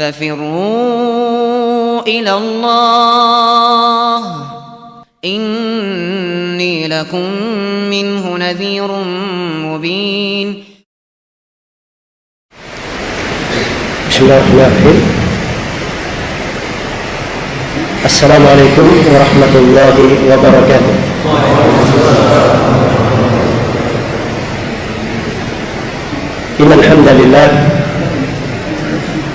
ففروا إلى الله. إني لكم منه نذير مبين. بسم الله الرحمن الرحيم. السلام عليكم ورحمة الله وبركاته. إن الحمد لله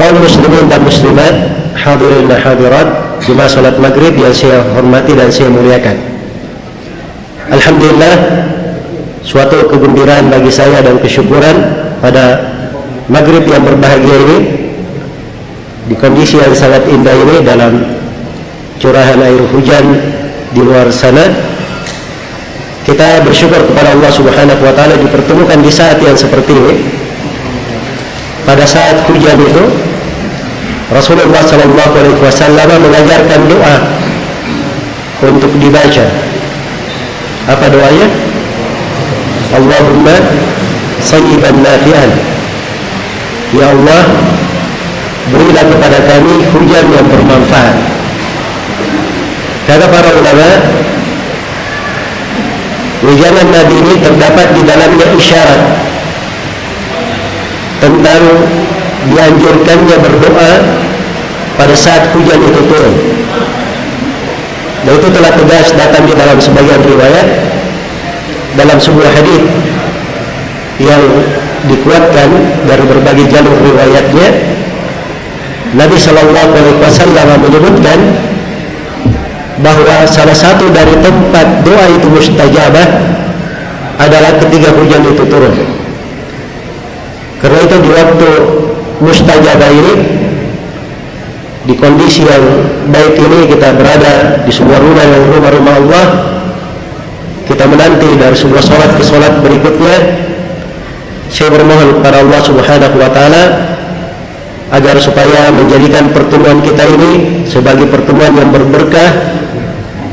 Kaum muslimin dan muslimat hadirin dan hadirat jemaah salat maghrib yang saya hormati dan saya muliakan. Alhamdulillah suatu kegembiraan bagi saya dan kesyukuran pada maghrib yang berbahagia ini di kondisi yang sangat indah ini dalam curahan air hujan di luar sana. Kita bersyukur kepada Allah Subhanahu wa taala dipertemukan di saat yang seperti ini. Pada saat hujan itu Rasulullah sallallahu alaihi wasallam mengajarkan doa untuk dibaca. Apa doanya? Allahumma sayyiban nafi'an. Ya Allah berilah kepada kami hujan yang bermanfaat. Kata para ulama hujanan Nabi ini terdapat di dalamnya isyarat tentang dianjurkannya berdoa pada saat hujan itu turun dan itu telah tegas datang di dalam sebagian riwayat dalam sebuah hadis yang dikuatkan dari berbagai jalur riwayatnya Nabi Shallallahu Alaihi Wasallam menyebutkan bahwa salah satu dari tempat doa itu mustajabah adalah ketika hujan itu turun. Karena itu di waktu mustajabah ini di kondisi yang baik ini kita berada di sebuah rumah yang rumah-rumah Allah. Kita menanti dari sebuah sholat ke sholat berikutnya. Saya bermohon kepada Allah Subhanahu wa taala agar supaya menjadikan pertemuan kita ini sebagai pertemuan yang berberkah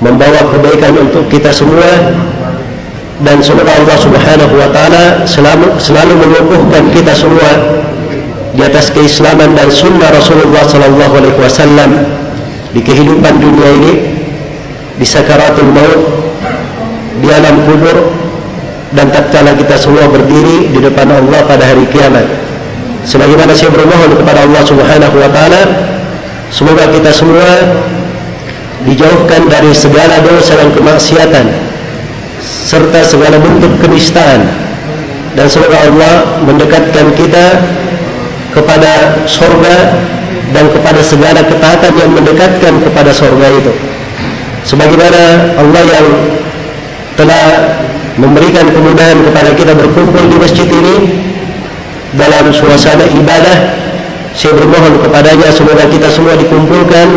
membawa kebaikan untuk kita semua. Dan semoga Allah Subhanahu wa taala selalu selalu mengukuhkan kita semua di atas keislaman dan sunnah Rasulullah sallallahu alaihi wasallam di kehidupan dunia ini di sakaratul maut di alam kubur dan tatkala kita semua berdiri di depan Allah pada hari kiamat. Sebagaimana saya bermohon kepada Allah Subhanahu wa taala semoga kita semua dijauhkan dari segala dosa dan kemaksiatan serta segala bentuk kenistaan. Dan semoga Allah mendekatkan kita kepada sorga dan kepada segala ketaatan yang mendekatkan kepada sorga itu. Sebagaimana Allah yang telah memberikan kemudahan kepada kita berkumpul di masjid ini dalam suasana ibadah saya bermohon kepadanya semoga kita semua dikumpulkan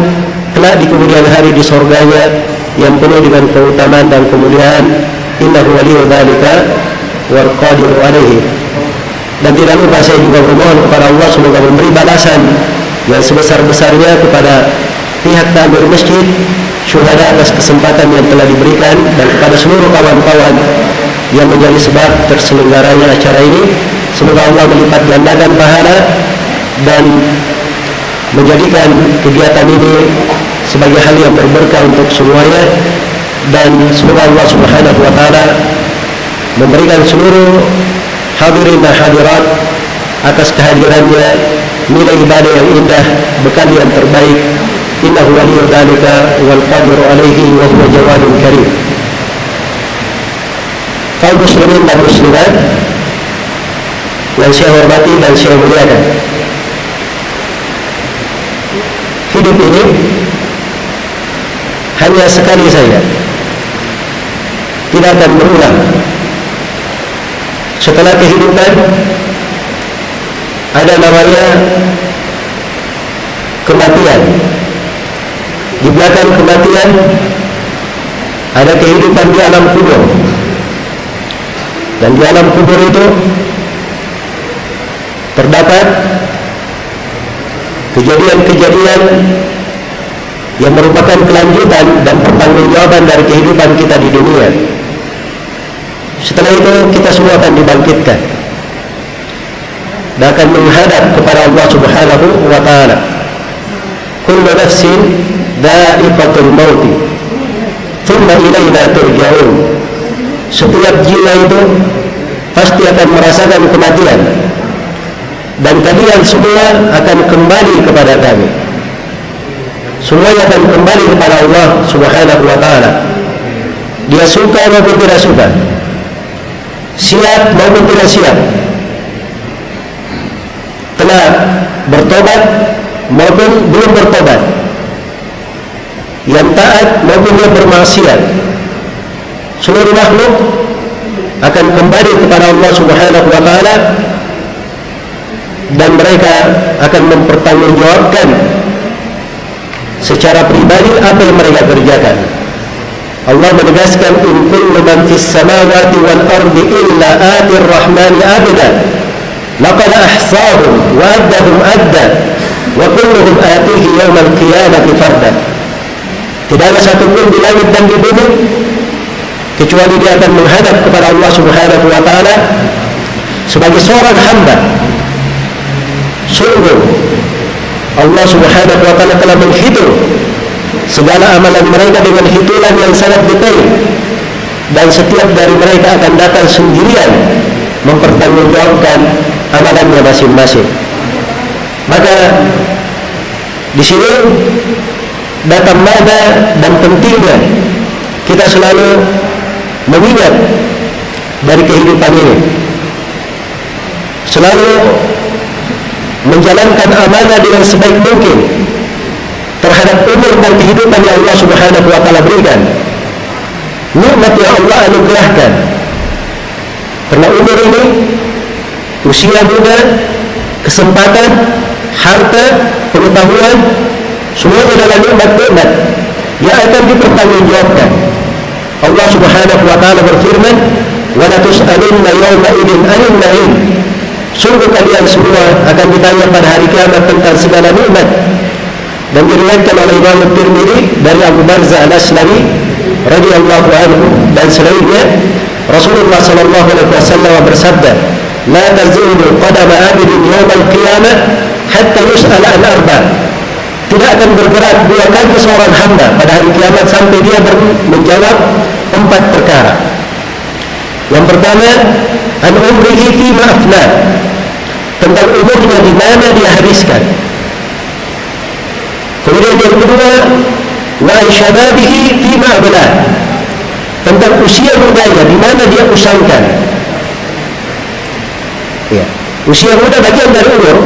kelak di kemudian hari di sorganya yang penuh dengan keutamaan dan kemuliaan. Innahu waliyyu dzalika wal qadiru alaihi dan tidak lupa saya juga bermohon kepada Allah semoga memberi balasan yang sebesar-besarnya kepada pihak takmir masjid syuhada atas kesempatan yang telah diberikan dan kepada seluruh kawan-kawan yang menjadi sebab terselenggaranya acara ini. Semoga Allah melipat gandakan pahala dan menjadikan kegiatan ini sebagai hal yang berberkah untuk semuanya. Dan semoga Allah Subhanahu wa taala memberikan seluruh hadirin dan hadirat atas kehadirannya nilai ibadah yang indah bekal yang terbaik. Innahu waliyyu dzalika wal qadiru alaihi wa huwa jawadun karim. Kaum muslimin dan muslimat yang saya hormati dan saya muliakan. Hidup ini hanya sekali saja. Tidak akan berulang setelah kehidupan ada namanya kematian di belakang kematian ada kehidupan di alam kubur dan di alam kubur itu terdapat kejadian-kejadian yang merupakan kelanjutan dan pertanggungjawaban dari kehidupan kita di dunia. Setelah itu kita semua akan dibangkitkan dan akan menghadap kepada Allah Subhanahu wa taala. Kullu nafsin dha'iqatul maut. Thumma ilaina turja'un. Setiap jiwa itu pasti akan merasakan kematian. Dan kalian semua akan kembali kepada kami. Semuanya akan kembali kepada Allah Subhanahu wa taala. Dia suka maupun tidak suka. Siap maupun tidak siap. Telah bertobat maupun belum bertobat. Yang taat maupun yang bermaksiat. Seluruh makhluk akan kembali kepada Allah Subhanahu wa taala dan mereka akan mempertanggungjawabkan secara pribadi apa yang mereka kerjakan. Allah menegaskan in kullu man fis samawati wal ardi illa atir rahmani abda laqad ahsahum wa addahum adda wa kulluhum atihi yawmal qiyamati farda. Tidak ada satu pun di langit dan di bumi kecuali dia akan menghadap kepada Allah Subhanahu wa taala sebagai seorang hamba. Sungguh Allah subhanahu wa ta'ala telah menghitung segala amalan mereka dengan hitungan yang sangat detail. Dan setiap dari mereka akan datang sendirian mempertanggungjawabkan amalannya masing-masing. Maka di sini datang mana dan pentingnya kita selalu mengingat dari kehidupan ini. Selalu menjalankan amanah dengan sebaik mungkin terhadap umur dan kehidupan yang Allah Subhanahu wa taala berikan. Nikmat yang Allah anugerahkan. Karena umur ini usia muda, kesempatan, harta, pengetahuan semua adalah nikmat-nikmat yang akan dipertanggungjawabkan. Allah Subhanahu wa taala berfirman, "Wa la tus'alunna yawma idzin 'anil na'im." Sungguh kalian semua akan ditanya pada hari kiamat tentang segala nikmat. Dan diriwayatkan oleh Imam Tirmidzi dari Abu Barza Al-Aslami radhiyallahu anhu dan selainnya Rasulullah sallallahu alaihi wasallam bersabda, "La tazulu qadama 'abdin yawm al-qiyamah hatta yus'al an arba." Tidak akan bergerak dua kaki seorang hamba pada hari kiamat sampai dia menjawab empat perkara. Yang pertama, an umrihi fi ma'afna tentang umurnya di mana dia habiskan kemudian yang kedua wa syababihi fi ma'abla tentang usia mudanya di mana dia usangkan ya usia muda bagian dari umur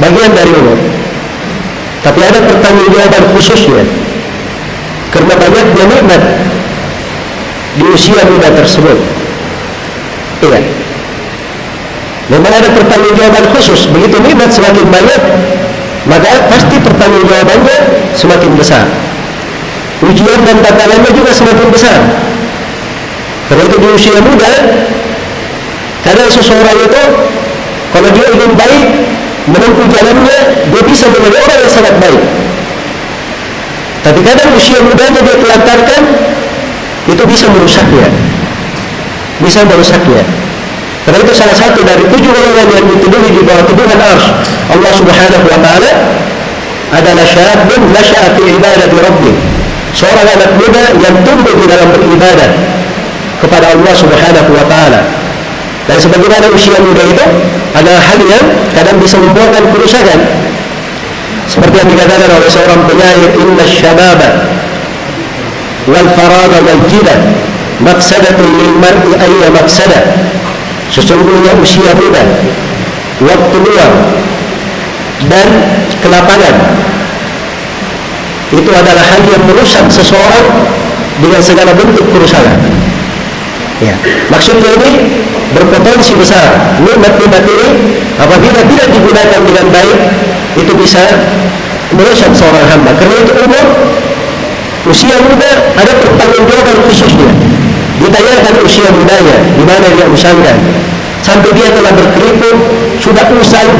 bagian dari umur tapi ada pertanggungjawaban khususnya karena banyaknya nikmat di usia muda tersebut. Iya. Memang ada pertanggungjawaban khusus. Begitu nikmat semakin banyak, maka pasti pertanggungjawabannya semakin besar. Ujian dan tantangannya juga semakin besar. Karena itu di usia muda, kadang seseorang itu kalau dia ingin baik, menempuh jalannya dia bisa menjadi orang yang sangat baik tapi kadang usia mudanya dia telantarkan itu bisa merusaknya bisa merusaknya karena itu salah satu dari tujuh golongan yang dituduhi di bawah tuduhan ars Allah subhanahu wa ta'ala adalah syabun nasya'a fi ibadati rabbi. Seorang anak muda yang tumbuh di dalam beribadah kepada Allah subhanahu wa ta'ala. Dan sebagaimana usia muda itu adalah hal yang kadang bisa membuahkan kerusakan. Seperti yang dikatakan oleh seorang penyair inna syababa wal farada wal jida mafsadatun lil mar'i ayya mafsadah sesungguhnya usia muda waktu luang dan kelapangan. Itu adalah hal yang merusak seseorang dengan segala bentuk kerusakan. Ya. Maksudnya ini berpotensi besar. Nikmat-nikmat ini apabila tidak digunakan dengan baik itu bisa merusak seorang hamba. Karena itu umur usia muda ada pertanggungjawaban khususnya ditanyakan usia mudanya di mana dia usangkan sampai dia telah berkeriput sudah usang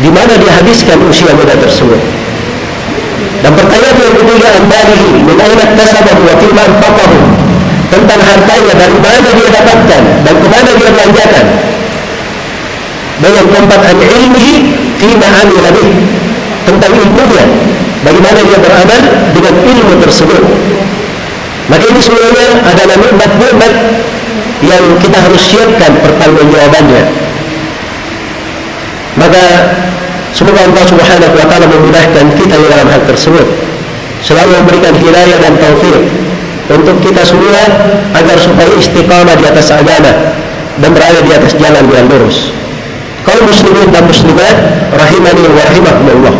di mana dia habiskan usia muda tersebut. Dan pertanyaan yang ketiga andarihi min aina kasabahu wa fima anfaqahu tentang hartanya dari mana dia dapatkan dan ke mana dia belanjakan. Dan yang keempat an ilmihi fima amila tentang ilmunya bagaimana dia beramal dengan ilmu tersebut maka ini semuanya adalah nikmat-nikmat yang kita harus siapkan pertanggungjawabannya. Maka semoga Allah Subhanahu wa taala memudahkan kita di dalam hal tersebut. Selalu memberikan hidayah dan taufik untuk kita semua agar supaya istiqamah di atas agama dan berada di atas jalan yang lurus. Kaum muslimin dan muslimat rahimani wa rahimakumullah.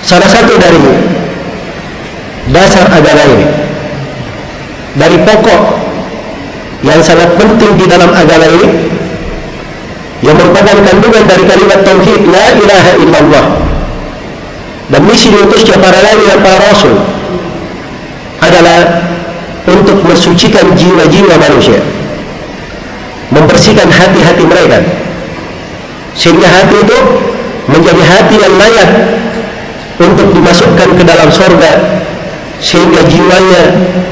Salah satu dari dasar agama ini dari pokok yang sangat penting di dalam agama ini yang merupakan kandungan dari kalimat tauhid la ilaha illallah dan misi diutusnya para nabi dan para rasul adalah untuk mensucikan jiwa-jiwa manusia membersihkan hati-hati mereka sehingga hati itu menjadi hati yang layak untuk dimasukkan ke dalam sorga sehingga jiwanya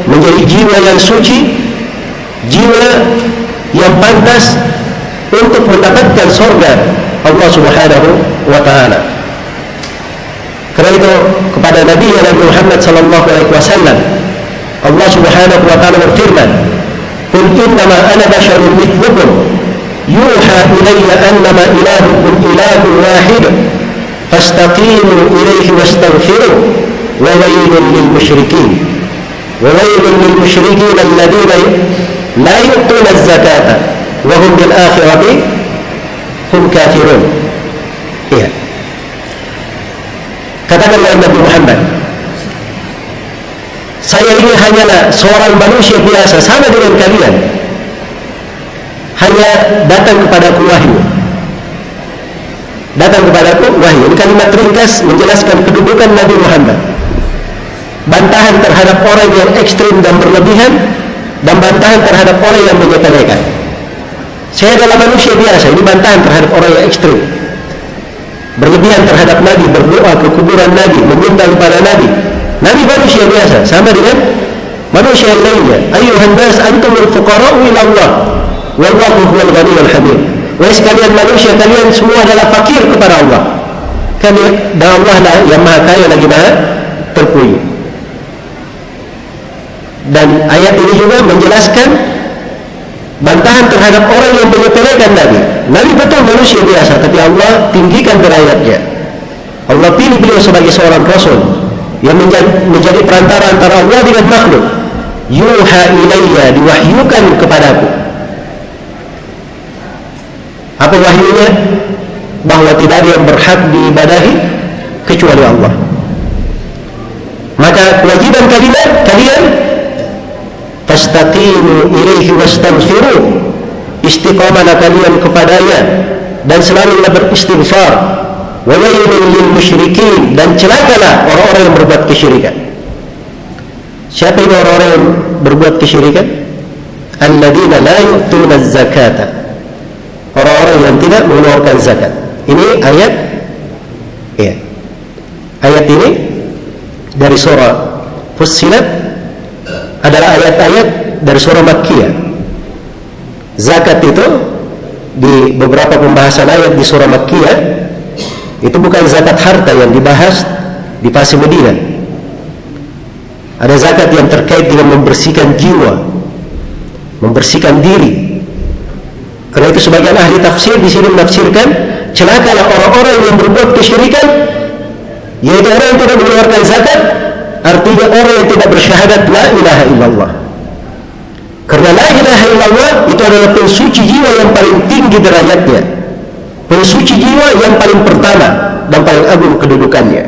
menjadi jiwa yang suci jiwa yang pantas untuk mendapatkan surga Allah Subhanahu wa taala. Karena itu kepada Nabi Nabi Muhammad sallallahu alaihi wasallam Allah Subhanahu wa taala berfirman, "Qul innama ana basharun mithlukum. Yuha ilayya annama ilahukum ilahun wahid. Fastaqimu ilayhi wastaghfiruh وويل للمشركين وويل للمشركين الذين لا يؤتون الزكاة وهم بالآخرة هم kafirun iya katakanlah Nabi Muhammad saya ini hanyalah seorang manusia biasa sama dengan kalian hanya datang kepadaku wahyu datang kepadaku wahyu ini kalimat ringkas menjelaskan kedudukan Nabi Muhammad bantahan terhadap orang yang ekstrim dan berlebihan dan bantahan terhadap orang yang menyepelekan. Saya adalah manusia biasa, ini bantahan terhadap orang yang ekstrim. Berlebihan terhadap Nabi, berdoa ke kuburan Nabi, meminta kepada Nabi. Nabi manusia biasa, sama dengan manusia yang lainnya. Ayuhan nas antumul fuqara'u ila Allah. Wallahu huwal ghaniyyul hamid. Wahai sekalian manusia, kalian semua adalah fakir kepada Allah. Kami dan Allah lah yang maha kaya lagi maha terpuji. Dan ayat ini juga menjelaskan bantahan terhadap orang yang menyepelekan Nabi. Nabi betul manusia biasa, tapi Allah tinggikan derajatnya. Allah pilih beliau sebagai seorang rasul yang menjadi, menjadi perantara antara Allah dengan makhluk. Yuha ilayya diwahyukan kepadaku. Apa wahyunya? Bahwa tidak ada yang berhak diibadahi kecuali Allah. Maka kewajiban kalian, kalian fastaqimu ilaihi wastaghfiru. Istiqamalah kalian kepadanya dan selalulah beristighfar. Wa wailun lil musyrikin dan celakalah orang-orang yang berbuat kesyirikan. Siapa itu orang-orang yang berbuat kesyirikan? Alladzina la yu'tuna zakata. Orang-orang orang yang tidak mengeluarkan zakat. Ini ayat ya. Ayat ini dari surah Fussilat adalah ayat-ayat dari surah Makkiyah. Zakat itu di beberapa pembahasan ayat di surah Makkiyah itu bukan zakat harta yang dibahas di fase Medina. Ada zakat yang terkait dengan membersihkan jiwa, membersihkan diri. Karena itu sebagian ahli tafsir di sini menafsirkan celakalah orang-orang yang berbuat kesyirikan yaitu orang yang tidak mengeluarkan zakat artinya orang yang tidak bersyahadat la ilaha illallah. Karena la ilaha illallah itu adalah pensuci jiwa yang paling tinggi derajatnya. Pensuci jiwa yang paling pertama dan paling agung kedudukannya.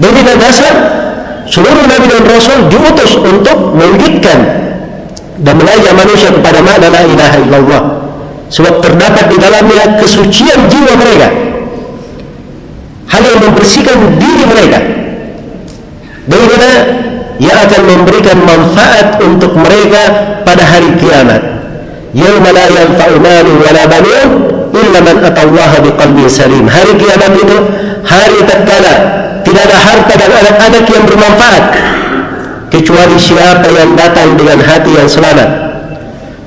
Dan ini dasar seluruh nabi dan rasul diutus untuk mewujudkan dan mengajak manusia kepada makna la ilaha illallah. Sebab terdapat di dalamnya kesucian jiwa mereka. Hal yang membersihkan diri mereka Bagaimana yang akan memberikan manfaat untuk mereka pada hari kiamat. Salim. Hari kiamat itu hari tatkala tidak ada harta dan anak-anak yang bermanfaat kecuali siapa yang datang dengan hati yang selamat.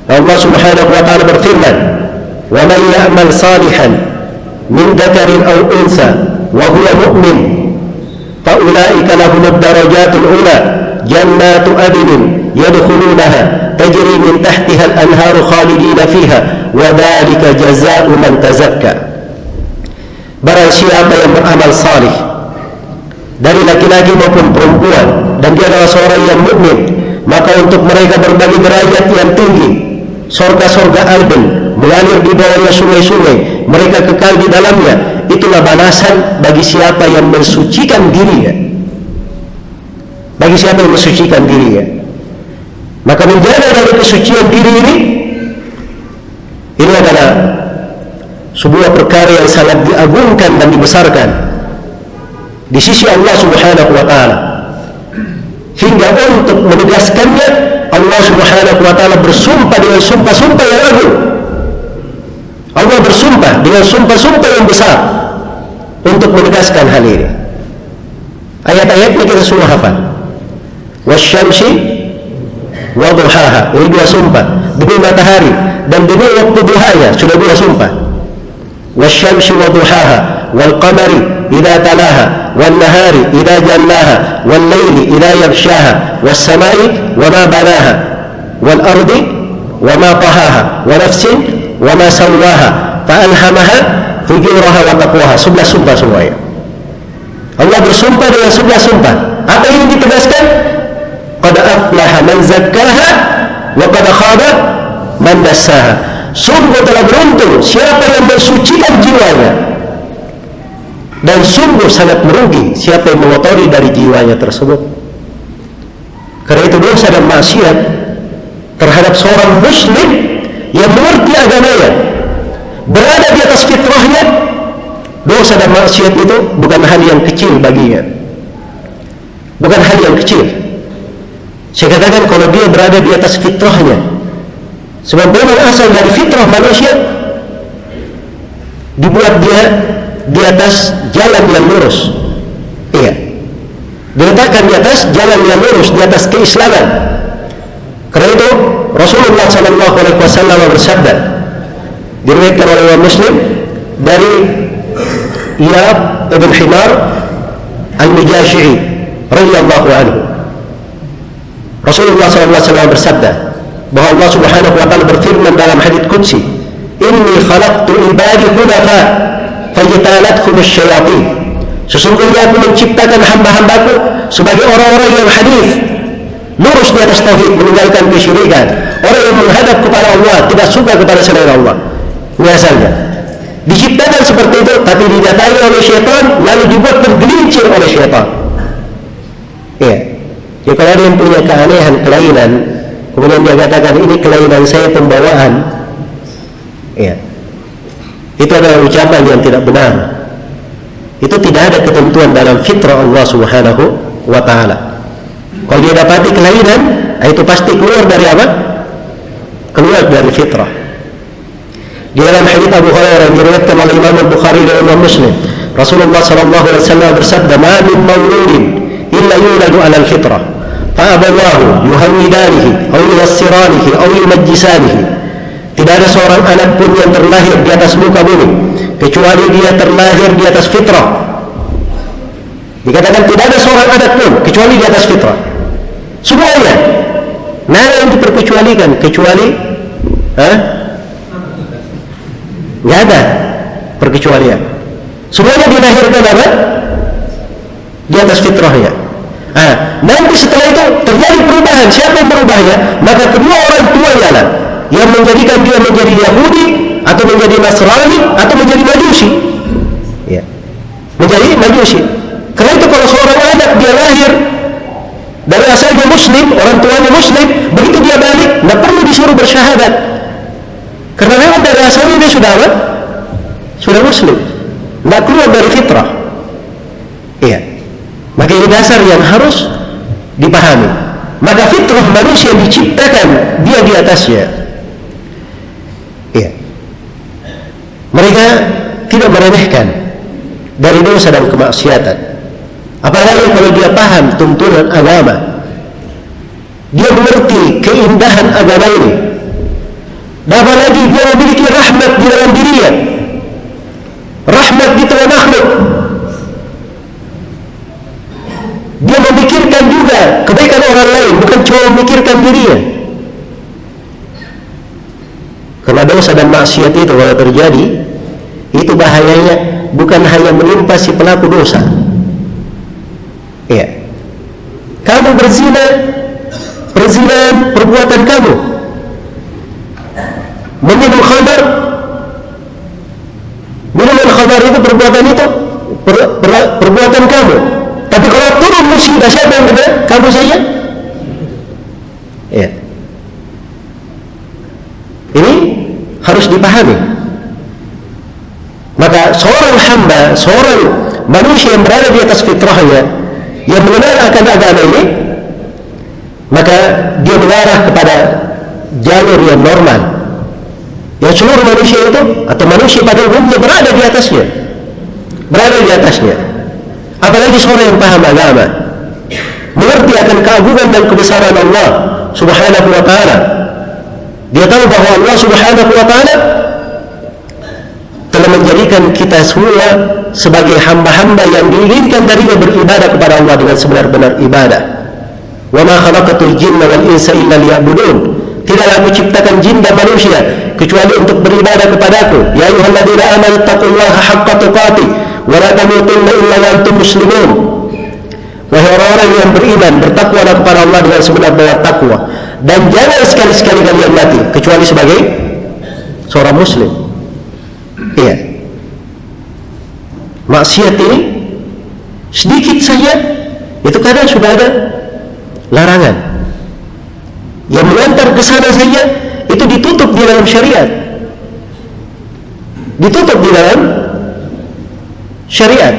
Allah Subhanahu wa taala berfirman, "Wa man ya'mal salihan min dzakarin aw unsa wa huwa mu'min فأولئك لهم الدرجات الأولى جنات أدن يدخلونها تجري من تحتها الأنهار خالدين فيها وذلك جزاء من تزكى Barang siapa yang beramal salih dari laki-laki maupun perempuan dan dia adalah seorang yang mukmin maka untuk mereka berbagi derajat yang tinggi sorga-sorga Alden mengalir di bawahnya sungai-sungai. Mereka kekal di dalamnya. Itulah balasan bagi siapa yang mensucikan dirinya. Bagi siapa yang mensucikan dirinya. Maka menjaga dari kesucian diri ini ini adalah sebuah perkara yang sangat diagungkan dan dibesarkan di sisi Allah Subhanahu wa taala hingga untuk menegaskannya Allah Subhanahu wa taala bersumpah dengan sumpah-sumpah yang agung Allah bersumpah dengan sumpah-sumpah yang besar untuk menegaskan hal ini. Ayat-ayatnya kita semua hafal. Wasyamsi wa duhaha. Ini dua sumpah. Demi matahari dan demi waktu duhanya sudah dua sumpah. Wasyamsi wa duhaha wal qamari talaha wan nahari idza jallaha wal laili idza yaghshaha was samai wa ma banaha wal ardi wa ma tahaha wa nafsin وما سواها فألهمها fujuraha wa taqwaha sebelah sumpah semuanya Allah bersumpah dengan sebelah sumpah apa yang ditegaskan qad aflaha man zakkaha wa qad khaba man dassaha sungguh telah beruntung siapa yang bersucikan jiwanya dan sungguh sangat merugi siapa yang mengotori dari jiwanya tersebut. Karena itu dosa dan maksiat terhadap seorang muslim yang mengerti agamanya berada di atas fitrahnya dosa dan maksiat itu bukan hal yang kecil baginya. Bukan hal yang kecil. Saya katakan kalau dia berada di atas fitrahnya sebab memang asal dari fitrah manusia dibuat dia di atas jalan yang lurus. Iya. Diletakkan di atas jalan yang lurus di atas keislaman. Karena itu Rasulullah Shallallahu Alaihi Wasallam bersabda diriwayatkan oleh Imam Muslim dari Iyab ibn Himar al-Mujashi'i radhiyallahu anhu. Rasulullah SAW bersabda bahwa Allah Subhanahu wa taala berfirman dalam hadits qudsi inni khalaqtu ibadi hunafa sesungguhnya aku menciptakan hamba-hambaku sebagai orang-orang yang hadis. Lurus di atas tauhid meninggalkan kesyirikan. Orang yang menghadap kepada Allah tidak suka kepada selain Allah. Biasanya diciptakan seperti itu tapi didatangi oleh syaitan lalu dibuat tergelincir oleh syaitan. Ya jadi kalau ada yang punya keanehan kelainan kemudian dia katakan ini kelainan saya pembawaan. Ya itu adalah ucapan yang tidak benar itu tidak ada ketentuan dalam fitrah Allah subhanahu wa ta'ala kalau dia dapati kelainan, itu pasti keluar dari apa? Keluar dari fitrah. Di dalam hadis Abu Hurairah yang diriwayatkan oleh Imam Bukhari dan Imam Muslim, Rasulullah sallallahu alaihi wasallam bersabda, "Ma min mauludin illa yuladu 'ala al-fitrah, abawahu yuhawidanihi aw yunassiranihi aw yumajjisanihi." Tidak ada seorang anak pun yang terlahir di atas muka bumi kecuali dia terlahir di atas fitrah. Dikatakan tidak ada seorang anak pun kecuali di atas fitrah. Semuanya. Mana yang diperkecualikan kecuali Hah? Nggak ada perkecualian. Semuanya dilahirkan apa? Di atas fitrahnya. Ah, nanti setelah itu terjadi perubahan. Siapa yang berubahnya? Maka kedua orang tuanya lah yang menjadikan dia menjadi Yahudi atau menjadi Nasrani atau menjadi Majusi. Ya. Menjadi Majusi. Karena itu kalau seorang anak dia lahir dari asalnya Muslim, orang tuanya Muslim, begitu dia balik, nggak perlu disuruh bersyahadat. Karena memang dari asalnya dia sudah apa? Sudah Muslim. Nggak keluar dari fitrah. Iya. Maka ini dasar yang harus dipahami. Maka fitrah manusia diciptakan dia di atasnya. Iya. Mereka tidak meremehkan dari dosa dan kemaksiatan. Apalagi kalau dia paham tuntunan agama. Dia mengerti keindahan agama ini. Dan apalagi dia memiliki rahmat di dalam dirinya. Rahmat di tengah makhluk. Dia memikirkan juga kebaikan orang lain, bukan cuma memikirkan dirinya. Karena dosa dan maksiat itu kalau terjadi, itu bahayanya bukan hanya menimpa si pelaku dosa. Iya. Kamu berzina, perzinahan perbuatan kamu. Meminum khamar, minuman khamar itu perbuatan itu per, per, perbuatan kamu. Tapi kalau turun musibah siapa yang? Kamu saja. Iya. Ini harus dipahami. Maka seorang hamba, seorang manusia yang berada di atas fitrahnya, yang mengenal akan agama ini, maka dia mengarah kepada jalur yang normal. Yang seluruh manusia itu atau manusia pada umumnya berada di atasnya, berada di atasnya. Apalagi seorang yang paham agama, mengerti akan keagungan dan kebesaran Allah Subhanahu wa taala. Dia tahu bahwa Allah Subhanahu wa taala menjadikan kita semua sebagai hamba-hamba yang diinginkan darinya beribadah kepada Allah dengan sebenar-benar ibadah. Wa ma khalaqatul jinna wal insa illa liya'budun. Tidaklah aku ciptakan jin dan manusia kecuali untuk beribadah kepadaku. Ya ayyuhalladzina amanu taqullaha haqqa tuqatih wa la tamutunna illa wa antum muslimun. Wahai orang-orang yang beriman, bertakwalah kepada Allah dengan sebenar-benar takwa dan jangan sekali-sekali kalian mati kecuali sebagai seorang muslim. Iya. Maksiat ini sedikit saja itu kadang sudah ada larangan. Yang mengantar ke sana saja itu ditutup di dalam syariat. Ditutup di dalam syariat.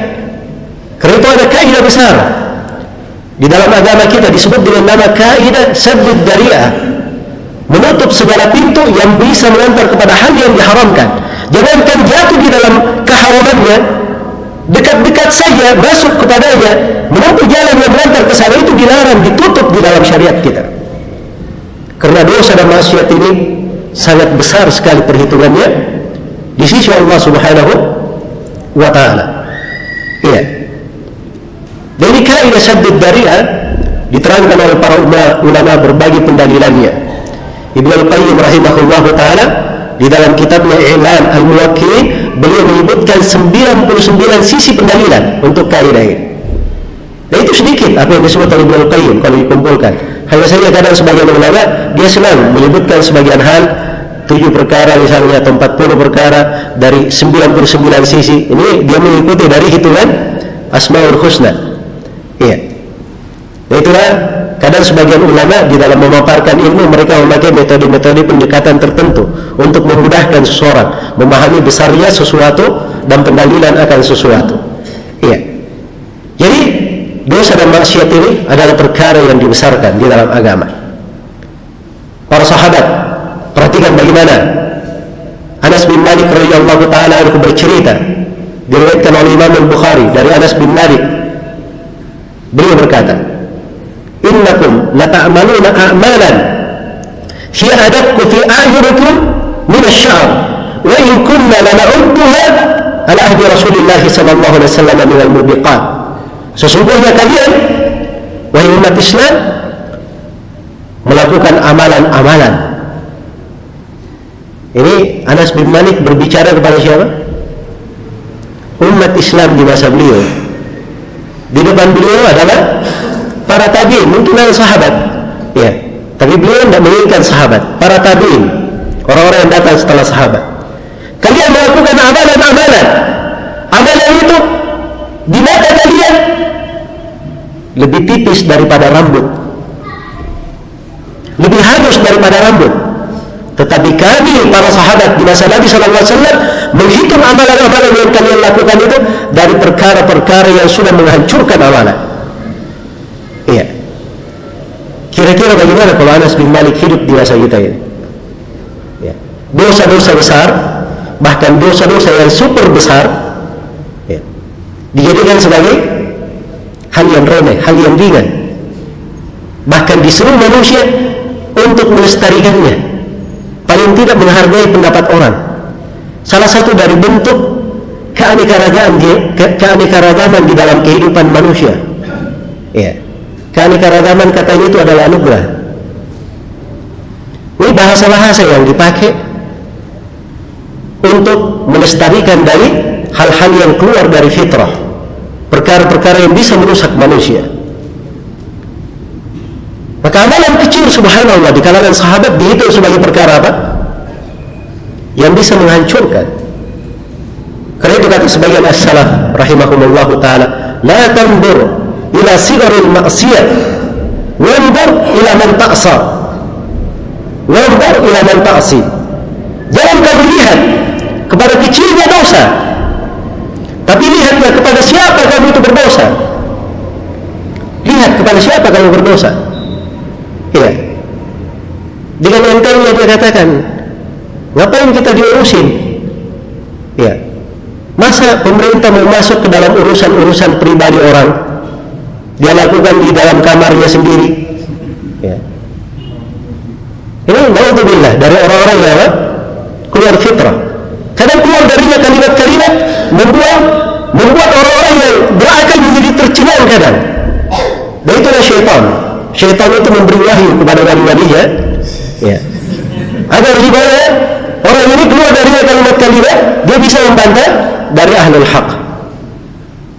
Karena itu ada kaidah besar di dalam agama kita disebut dengan nama kaidah saddud dari'ah. Menutup segala pintu yang bisa mengantar kepada hal yang diharamkan. Jangankan jatuh di dalam keharamannya, dekat-dekat saja masuk kepadanya, menempuh jalan yang mengantar ke sana itu dilarang, ditutup di dalam syariat kita. Karena dosa dan maksiat ini sangat besar sekali perhitungannya di sisi Allah Subhanahu wa taala. Iya. Jadi kaidah saddud dari'ah diterangkan oleh para ulama berbagi pendalilannya. Ibnu Al-Qayyim rahimahullahu taala di dalam kitabnya I'lan Al-Muwakkilin beliau menyebutkan 99 sisi pendalilan untuk kaidah ini. Dan itu sedikit apa yang disebut oleh Ibnu Al-Qayyim kalau dikumpulkan. Hanya saja kadang sebagian ulama dia senang menyebutkan sebagian hal tujuh perkara misalnya atau 40 perkara dari 99 sisi. Ini dia mengikuti dari hitungan Asmaul Husna. Iya. Dan itulah kadang sebagian ulama di dalam memaparkan ilmu mereka memakai metode-metode pendekatan tertentu untuk memudahkan seseorang memahami besarnya sesuatu dan pendalilan akan sesuatu. Iya. Jadi dosa dan maksiat ini adalah perkara yang dibesarkan di dalam agama. Para sahabat perhatikan bagaimana Anas bin Malik radhiyallahu taala anhu bercerita diriwayatkan oleh Imam Al-Bukhari dari Anas bin Malik beliau berkata innakum lata'maluna a'malan fi adakku fi a'yunikum min asy-sya'r wa in kunna lana'udduha ala ahdi Rasulillah sallallahu alaihi wasallam min al-mubiqat sesungguhnya kalian wahai umat Islam melakukan amalan-amalan ini Anas bin Malik berbicara kepada siapa? Umat Islam di masa beliau. Di depan beliau adalah para tabiin, mungkin ada sahabat. Ya, tapi beliau tidak menginginkan sahabat, para tabiin, orang-orang yang datang setelah sahabat. Kalian melakukan amalan-amalan. Amalan itu di mata kalian lebih tipis daripada rambut. Lebih halus daripada rambut. Tetapi kami para sahabat di masa Nabi Wasallam menghitung amalan-amalan yang kalian lakukan itu dari perkara-perkara yang sudah menghancurkan amalan. Iya. Kira-kira bagaimana kalau Anas bin Malik hidup di masa kita ini? Ya. Dosa-dosa besar, bahkan dosa-dosa yang super besar, ya. dijadikan sebagai hal yang remeh, hal yang ringan. Bahkan disuruh manusia untuk melestarikannya paling tidak menghargai pendapat orang. Salah satu dari bentuk keanekaragaman keanekaragaman di dalam kehidupan manusia. Ya. Keanekaragaman katanya itu adalah anugerah. Ini bahasa-bahasa yang dipakai untuk melestarikan dari hal-hal yang keluar dari fitrah. Perkara-perkara yang bisa merusak manusia. Maka amalan kecil subhanallah di kalangan sahabat dihitung sebagai perkara apa? Yang bisa menghancurkan. Karena itu kata sebagian as-salaf rahimahumullah taala, la tanzur ila sigaril ma'siyah, wanzur ila man ta'sa. Wanzur ila man ta'si. Jangan kau lihat kepada kecilnya dosa, tapi lihatlah kepada siapa kamu itu berdosa. Lihat kepada siapa kamu berdosa. Ya. Dengan entengnya dia katakan, ngapain kita diurusin? Ya. Masa pemerintah mau masuk ke dalam urusan-urusan pribadi orang? Dia lakukan di dalam kamarnya sendiri. Ya. Ini naudzubillah dari orang-orang yang keluar fitrah. Kadang keluar darinya kalimat-kalimat membuat membuat orang-orang yang berakal menjadi tercengang kadang. Dan itulah syaitan. Syaitan itu memberi wahyu kepada wali-walinya ya. Agar supaya orang ini keluar dari kalimat-kalimat dia bisa membantah dari ahlul haq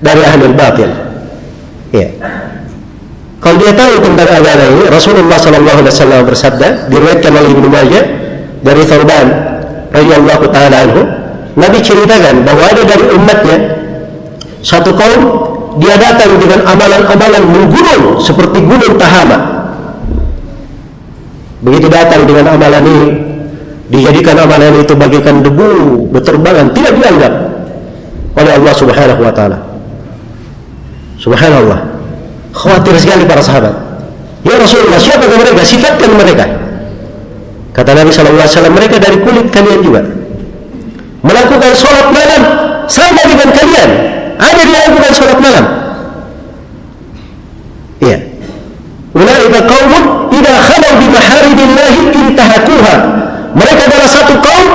dari ahlul batil ya. Kalau dia tahu tentang agama ini, Rasulullah Sallallahu Alaihi Wasallam bersabda, diriwayatkan oleh Ibnu Majah dari Thurban radhiyallahu taala anhu, Nabi ceritakan bahwa ada dari umatnya satu kaum dia datang dengan amalan-amalan menggunung seperti gunung Tahama. Begitu datang dengan amalan ini, dijadikan amalan itu bagikan debu berterbangan, tidak dianggap oleh Allah Subhanahu wa taala. Subhanallah. Khawatir sekali para sahabat. Ya Rasulullah, siapa mereka? Sifatkan mereka. Kata Nabi wasallam, mereka dari kulit kalian juga. Melakukan sholat malam sama dengan kalian ada di bukan sholat malam. Iya. Ulaika qaumun idza khalu bi maharibillahi intahakuha. Mereka adalah satu kaum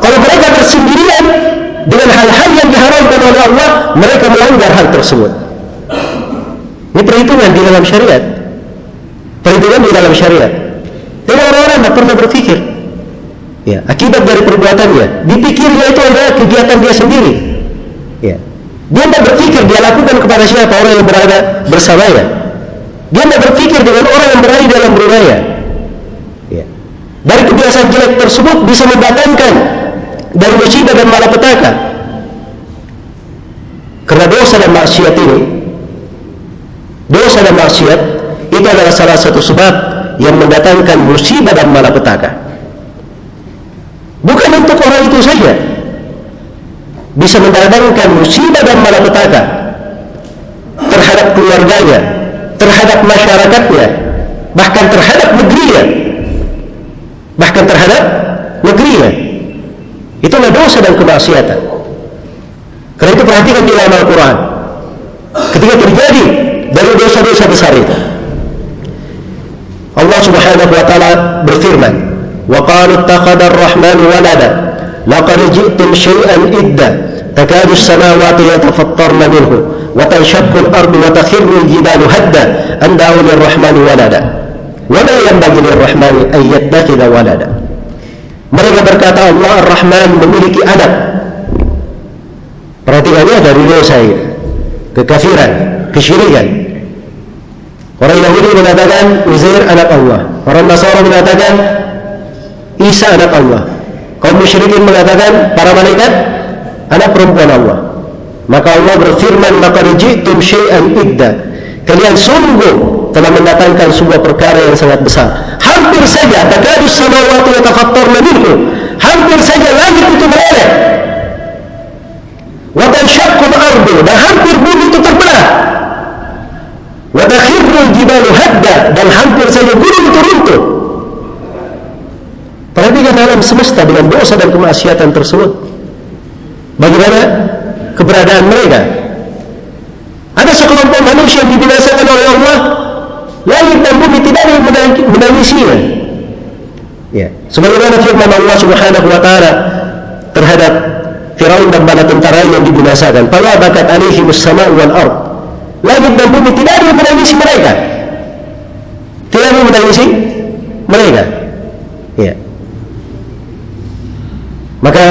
kalau mereka bersendirian dengan hal-hal yang diharamkan oleh Allah, mereka melanggar hal tersebut. Perhitungan di dalam syariat. Perhitungan di dalam syariat. Tidak orang-orang tidak pernah berpikir. Ya, akibat dari perbuatannya, dipikirnya itu adalah kegiatan dia sendiri. Ya. Dia tidak berpikir dia lakukan kepada siapa orang yang berada bersamanya. Dia tidak berpikir dengan orang yang berada dalam rumahnya. Ya. Dari kebiasaan jelek tersebut bisa membatalkan dari musibah dan malapetaka. Karena dosa dan maksiat ini, dosa dan maksiat itu adalah salah satu sebab yang mendatangkan musibah dan malapetaka. Bukan untuk orang itu saja, bisa mendatangkan musibah dan malapetaka terhadap keluarganya, terhadap masyarakatnya, bahkan terhadap negerinya, bahkan terhadap negerinya. Itulah dosa dan kemaksiatan. Karena itu perhatikan di dalam Al-Quran. Ketika terjadi dari dosa-dosa besar itu. Allah Subhanahu wa taala berfirman, "Wa qalu ittakhadha ar-rahman walada, laqad ji'tum syai'an idda, takadu as-samawati yatafattarna minhu, wa tanshaqqu al-ardu wa takhirru al-jibalu hadda, an da'u lir-rahmani walada." Wa la yanbaghi lir-rahmani an yattakhidha walada. Mereka berkata Allah Ar-Rahman memiliki anak. Perhatikannya dari dosa ini. Kekafiran, kesyirikan. Orang Yahudi mengatakan Uzair anak Allah. Orang Nasara mengatakan Isa anak Allah. Kaum musyrikin mengatakan para malaikat anak perempuan Allah. Maka Allah berfirman, "Laqad ji'tum syai'an idda." Kalian sungguh telah mendatangkan sebuah perkara yang sangat besar. Hampir saja takadu samawati yatafattarna minhu. Hampir saja langit itu meleleh. Wa tanshaqqu ardu dan hampir bumi itu terbelah. Wa jibalu hadda dan hampir saja gunung itu runtuh. Perhatikan alam semesta dengan dosa dan kemaksiatan tersebut. Bagaimana keberadaan mereka? Ada sekelompok manusia yang dibinasakan oleh Allah langit dan bumi tidak ada yang menangisinya. Ya. Sebagaimana firman Allah Subhanahu wa taala terhadap Firaun dan bala tentara yang dibinasakan. Fala bakat alaihi sama wal ard. Langit dan bumi tidak ada yang menangisi mereka. Ada menangisi mereka. Ya. Maka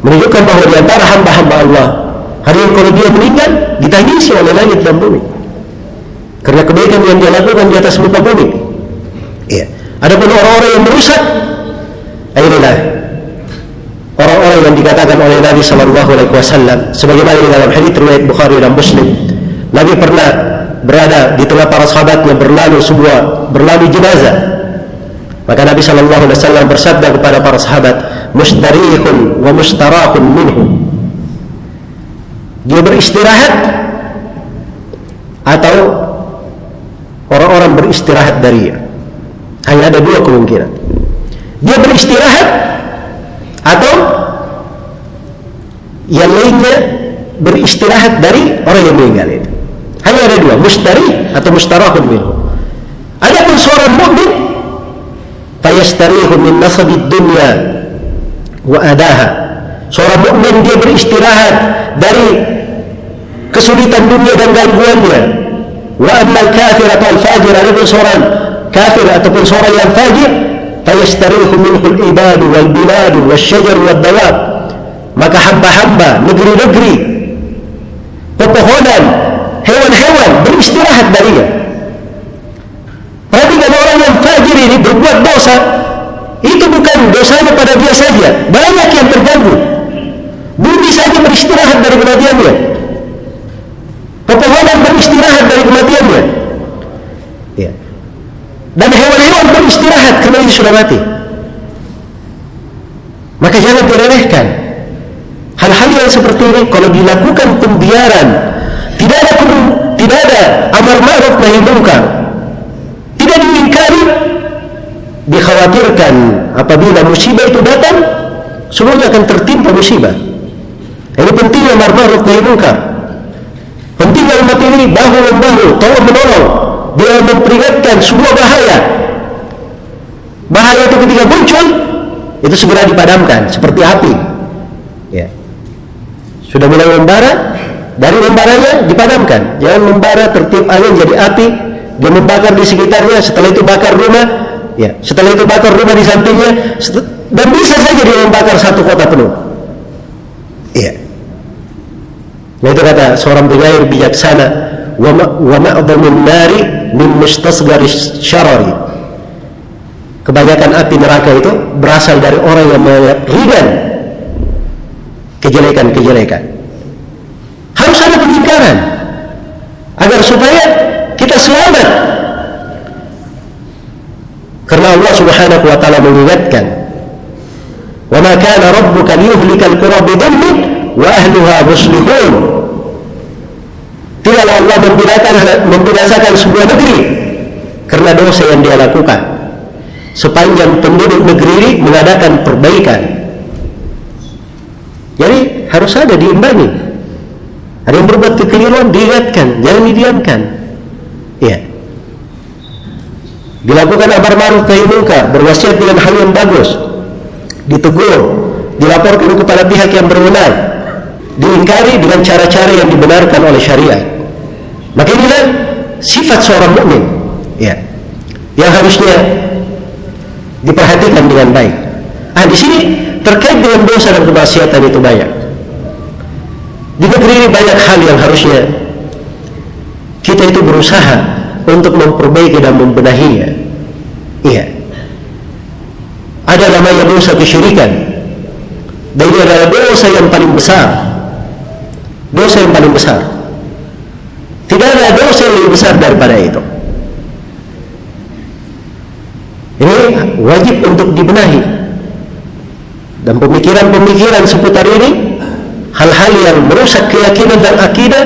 menunjukkan bahwa di antara hamba-hamba Allah hari yang kalau dia meninggal ditangisi oleh langit dan bumi. Karena kebaikan yang dia lakukan di atas muka bumi. Iya. Adapun orang-orang yang merusak, inilah orang-orang yang dikatakan oleh Nabi Shallallahu Alaihi Wasallam, sebagaimana di dalam hadits riwayat Bukhari dan Muslim, Nabi pernah berada di tengah para sahabat yang berlalu sebuah berlalu jenazah. Maka Nabi Shallallahu Alaihi Wasallam bersabda kepada para sahabat, mustarihun wa mustarahun minhu. Dia beristirahat atau orang-orang beristirahat darinya. Hanya ada dua kemungkinan. Dia beristirahat atau yang lainnya beristirahat dari orang yang meninggal itu. Hanya ada dua, mustari atau mustarahun minhu. Adapun seorang mukmin fayastarihu min nasabid dunya wa adaha. Seorang mukmin dia beristirahat dari kesulitan dunia dan gangguannya Wa amma al-kafir atau al-fajir adapun seorang kafir ataupun seorang yang fajir fayastarihu minhu al-ibadu wal biladu wal syajar wal dawab maka hamba-hamba negeri-negeri pepohonan hewan-hewan beristirahat darinya perhatikan orang yang fajir ini berbuat dosa itu bukan dosanya pada dia saja banyak yang terganggu bumi saja beristirahat dari kematiannya Pepohonan beristirahat dari kematiannya. Ya. Dan hewan-hewan beristirahat karena itu sudah mati. Maka jangan diremehkan. Hal-hal yang seperti ini kalau dilakukan pembiaran, tidak tidak ada amar ma'ruf nahi munkar. Tidak diingkari, dikhawatirkan apabila musibah itu datang, semuanya akan tertimpa musibah. Ini pentingnya amar ma'ruf nahi munkar. Pentingnya umat ini bahu membahu, tolong menolong. Dia memperingatkan sebuah bahaya. Bahaya itu ketika muncul, itu segera dipadamkan seperti api. Ya. Sudah mulai membara, dari membaranya dipadamkan. Jangan membara tertib angin jadi api, dia membakar di sekitarnya, setelah itu bakar rumah, ya. Setelah itu bakar rumah di sampingnya, dan bisa saja dia membakar satu kota penuh. Iya. Nah itu kata seorang penyair bijaksana wa ma'dhamun nari min mustasghari syarari. Kebanyakan api neraka itu berasal dari orang yang melihat ringan kejelekan-kejelekan. Pengingkaran agar supaya kita selamat. Karena Allah Subhanahu wa taala mengingatkan, "Wa ma kana rabbuka liyuhlikal qura bidhanbin wa ahluha muslihun tidaklah Allah membinasakan, membinasakan sebuah negeri karena dosa yang dia lakukan sepanjang penduduk negeri ini mengadakan perbaikan Jadi harus ada diimbangi. Ada yang berbuat kekeliruan diingatkan, jangan didiamkan. Iya. Dilakukan amar ma'ruf nahi munkar, berwasiat dengan hal yang bagus, ditegur, dilaporkan kepada pihak yang berwenang, diingkari dengan cara-cara yang dibenarkan oleh syariat. Maka inilah sifat seorang mukmin, ya, yang harusnya diperhatikan dengan baik. Ah, di sini terkait dengan dosa dan kemaksiatan itu banyak. Di negeri ini banyak hal yang harusnya kita itu berusaha untuk memperbaiki dan membenahinya. Iya. Ada namanya dosa kesyirikan. Dan ini adalah dosa yang paling besar. Dosa yang paling besar. Tidak ada dosa yang lebih besar daripada itu. Ini wajib untuk dibenahi. Dan pemikiran-pemikiran seputar ini hal-hal yang merusak keyakinan dan akidah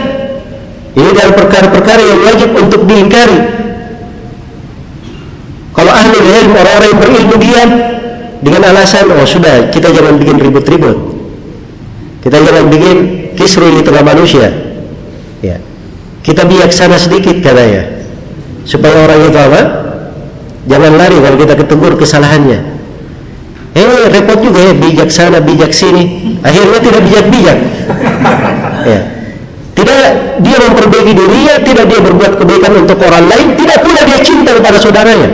ini adalah perkara-perkara yang wajib untuk diingkari. Kalau ahli ilmu orang-orang yang berilmu diam dengan alasan oh sudah kita jangan bikin ribut-ribut. Kita jangan bikin kisru di tengah manusia. Ya. Kita bijaksana sedikit katanya. Supaya orang itu apa? Jangan lari kalau kita ketegur kesalahannya. Eh repot juga ya bijaksana bijak sini. Akhirnya tidak bijak-bijak. ya. Tidak dia memperbaiki dirinya, tidak dia berbuat kebaikan untuk orang lain, tidak pula dia cinta kepada saudaranya.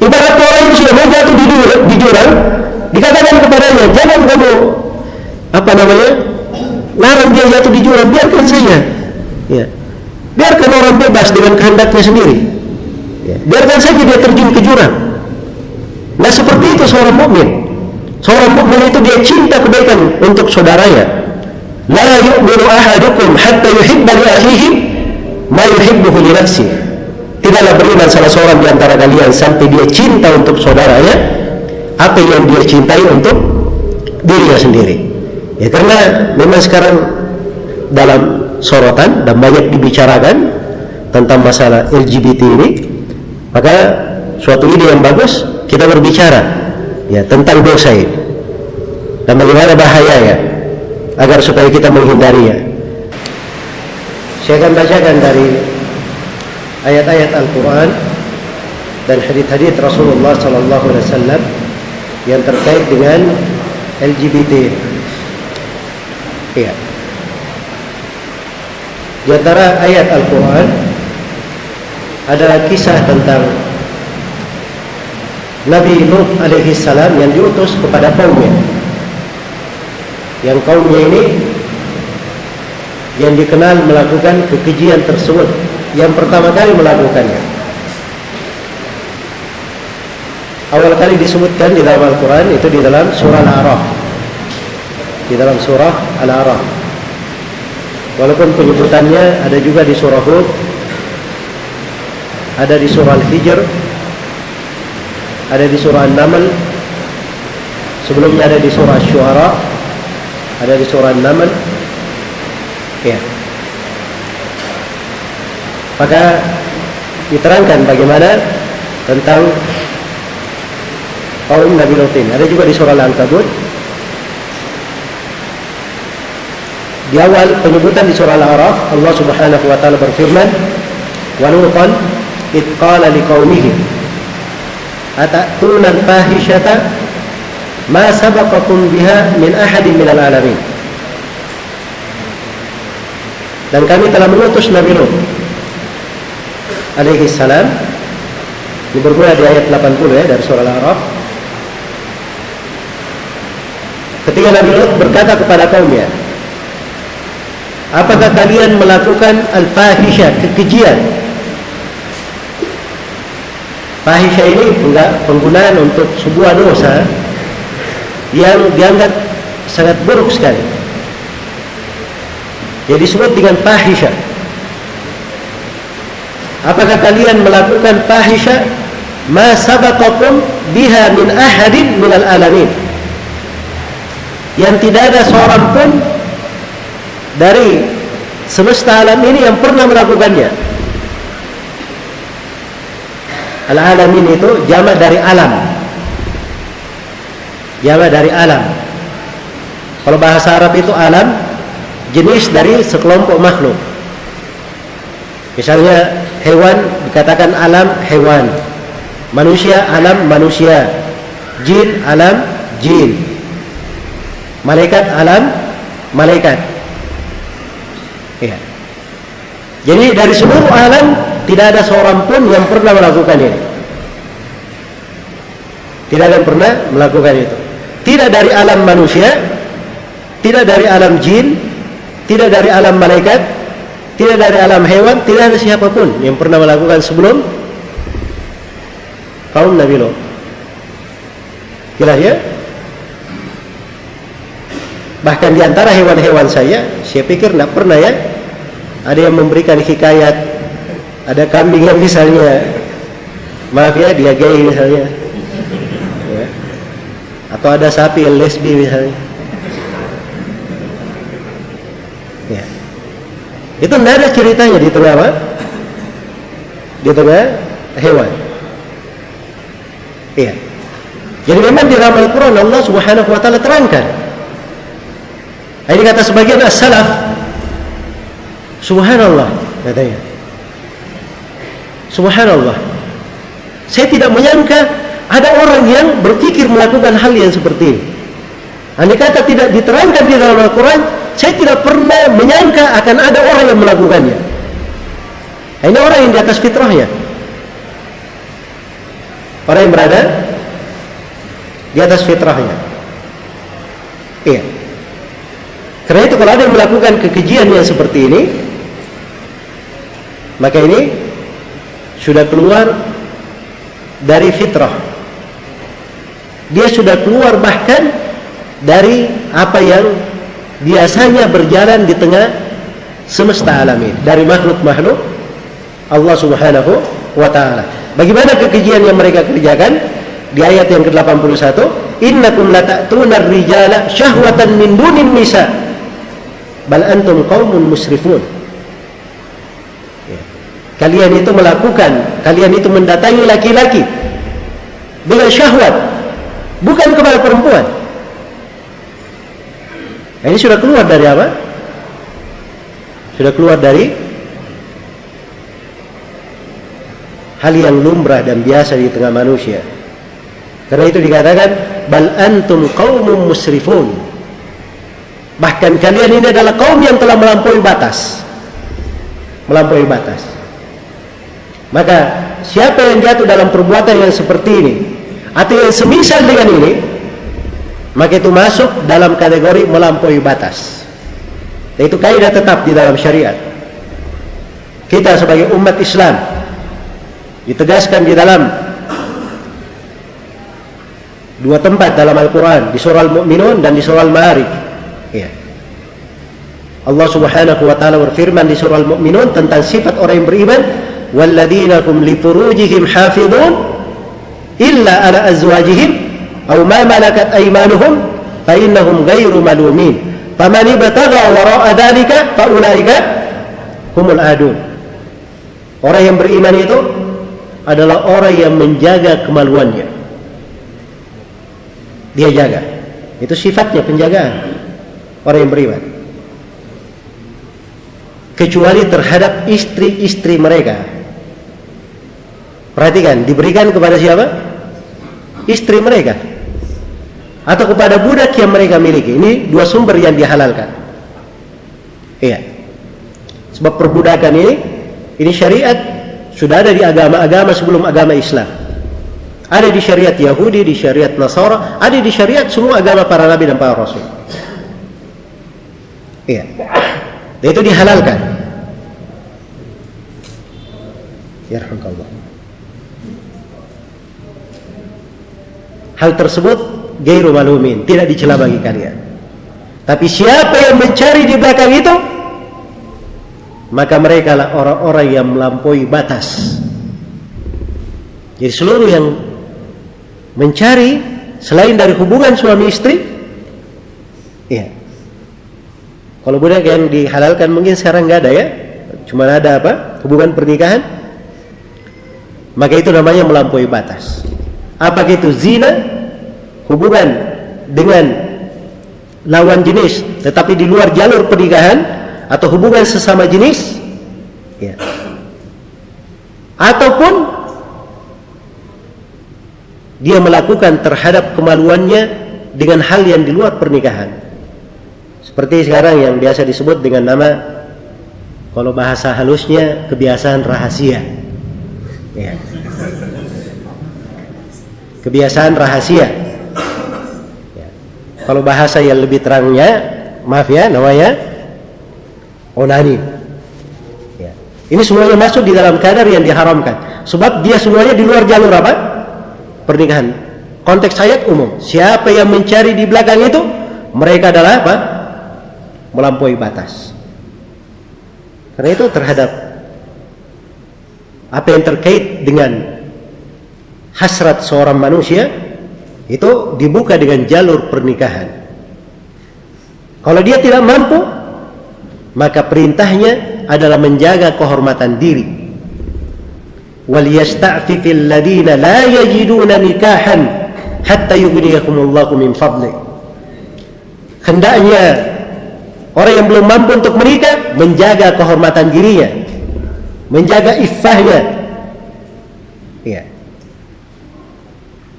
Ibarat orang yang sudah mau jatuh di, di jurang, dikatakan kepadanya, jangan kamu apa namanya, larang dia jatuh di jurang, biarkan saja. Ya. Biarkan orang bebas dengan kehendaknya sendiri. Ya. Biarkan saja dia terjun ke jurang. Nah seperti itu seorang mukmin. Seorang mukmin itu dia cinta kebaikan untuk saudaranya. La yu'minu ahadukum hatta yuhibba li akhihi ma yuhibbuhu li nafsihi. Tidaklah beriman salah seorang di antara kalian sampai dia cinta untuk saudaranya apa yang dia cintai untuk dirinya sendiri. Ya karena memang sekarang dalam sorotan dan banyak dibicarakan tentang masalah LGBT ini, maka suatu ide yang bagus kita berbicara ya tentang dosa ini dan bagaimana bahayanya agar supaya kita menghindarinya. Saya akan bacakan dari ayat-ayat Al-Quran dan hadis-hadis Rasulullah Sallallahu Alaihi Wasallam yang terkait dengan LGBT. Ya. Di antara ayat Al-Quran adalah kisah tentang Nabi Nuh alaihi salam yang diutus kepada kaumnya. Yang kaumnya ini yang dikenal melakukan kekejian tersebut. Yang pertama kali melakukannya. Awal kali disebutkan di dalam Al-Quran itu di dalam surah Al-A'raf. Di dalam surah Al-A'raf. Walaupun penyebutannya ada juga di surah Hud ada di surah Al-Hijr ada di surah An-Naml. Sebelumnya ada di surah Syuara. Ada di surah An-Naml. Ya maka diterangkan bagaimana tentang kaum Nabi Lutin. Ada juga di surah Al-Ankabut. Di awal penyebutan di surah Al-Araf Allah Subhanahu wa taala berfirman wa lutan id qala liqaumihi atatuna al-fahishata ma sabaqakum biha min ahadin minal alamin dan kami telah mengutus Nabi Nuh alaihi salam. Ini bermula di ayat 80 ya dari surah Al-A'raf. Ketika Nabi Nuh berkata kepada kaumnya apakah kalian melakukan al-fahisha kekejian fahisha ini penggunaan untuk sebuah dosa yang dianggap sangat buruk sekali. Jadi disebut dengan fahisha. Apakah kalian melakukan fahisha ma sabaqakum biha min ahadin min al alamin? Yang tidak ada seorang pun dari semesta alam ini yang pernah melakukannya. Al-alamin itu jamak dari alam. Jawa dari alam. Kalau bahasa Arab itu alam jenis dari sekelompok makhluk. Misalnya hewan dikatakan alam hewan. Manusia alam manusia. Jin alam jin. Malaikat alam malaikat. Ya. Jadi dari seluruh alam tidak ada seorang pun yang pernah melakukan ini. Tidak ada yang pernah melakukan itu. Tidak dari alam manusia, tidak dari alam jin, tidak dari alam malaikat, tidak dari alam hewan, tidak ada siapa pun yang pernah melakukan sebelum kaum Nabi Lot. Jelas ya? Bahkan di antara hewan-hewan saya, saya pikir tidak pernah ya ada yang memberikan hikayat, ada kambing yang misalnya, maaf ya dia gay misalnya, ya. atau ada sapi lesbi misalnya. Ya. Itu tidak ada ceritanya di tengah apa? Di tengah hewan. Iya. Jadi memang di dalam Al-Quran Allah Subhanahu Wa Taala terangkan. Ini kata sebagian as-salaf. Subhanallah katanya. Subhanallah. Saya tidak menyangka ada orang yang berpikir melakukan hal yang seperti ini. Andai kata tidak diterangkan di dalam Al-Quran, saya tidak pernah menyangka akan ada orang yang melakukannya. Ini orang yang di atas fitrahnya. Orang yang berada di atas fitrahnya. Iya. Karena itu kalau ada yang melakukan kekejian yang seperti ini, maka ini sudah keluar dari fitrah. Dia sudah keluar bahkan dari apa yang biasanya berjalan di tengah semesta alam ini dari makhluk-makhluk Allah Subhanahu wa taala. Bagaimana kekejian yang mereka kerjakan? Di ayat yang ke-81, "Innakum lata'tuna ar-rijala syahwatan min dunin nisa." Bal antum qaumun musrifun. Kalian itu melakukan, kalian itu mendatangi laki-laki dengan syahwat, bukan kepada perempuan. Nah, ini sudah keluar dari apa? Sudah keluar dari hal yang lumrah dan biasa di tengah manusia. Karena itu dikatakan bal antum qaumun musrifun. Bahkan kalian ini adalah kaum yang telah melampaui batas. Melampaui batas. Maka siapa yang jatuh dalam perbuatan yang seperti ini atau yang semisal dengan ini maka itu masuk dalam kategori melampaui batas. Itu kaidah tetap di dalam syariat. Kita sebagai umat Islam ditegaskan di dalam dua tempat dalam Al-Quran di surah Al-Mu'minun dan di surah Al-Ma'arij. Ya. Allah Subhanahu wa taala berfirman di surah Al-Mu'minun tentang sifat orang yang beriman, والذين هم لفروجهم حافظون إلا على أزواجهم أو ما ملكت أيمانهم فإنهم غير ملومين فمن ابتغى وراء ذلك فأولئك هم العادون Orang yang beriman itu adalah orang yang menjaga kemaluannya. Dia jaga. Itu sifatnya penjagaan orang yang beriman. Kecuali terhadap istri-istri mereka, Perhatikan, diberikan kepada siapa? Istri mereka atau kepada budak yang mereka miliki. Ini dua sumber yang dihalalkan. Iya. Sebab perbudakan ini ini syariat sudah ada di agama-agama sebelum agama Islam. Ada di syariat Yahudi, di syariat Nasara, ada di syariat semua agama para nabi dan para rasul. Iya. Dan itu dihalalkan. Ya Hal tersebut gairu malumin, tidak dicela bagi kalian. Tapi siapa yang mencari di belakang itu, maka mereka lah orang-orang yang melampaui batas. Jadi seluruh yang mencari selain dari hubungan suami istri, iya. Kalau budak yang dihalalkan mungkin sekarang nggak ada ya, cuma ada apa? Hubungan pernikahan, maka itu namanya melampaui batas. Apa itu zina? hubungan dengan lawan jenis, tetapi di luar jalur pernikahan atau hubungan sesama jenis, ya. Ataupun dia melakukan terhadap kemaluannya dengan hal yang di luar pernikahan. Seperti sekarang yang biasa disebut dengan nama kalau bahasa halusnya kebiasaan rahasia. Ya. Kebiasaan rahasia. Ya. Kalau bahasa yang lebih terangnya, maaf ya namanya onani. Ya. Ini semuanya masuk di dalam kadar yang diharamkan. Sebab dia semuanya di luar jalur apa? Pernikahan. Konteks ayat umum. Siapa yang mencari di belakang itu, mereka adalah apa? Melampaui batas. Karena itu terhadap apa yang terkait dengan hasrat seorang manusia itu dibuka dengan jalur pernikahan. Kalau dia tidak mampu, maka perintahnya adalah menjaga kehormatan diri. Hendaknya orang yang belum mampu untuk menikah menjaga kehormatan dirinya, menjaga iffahnya.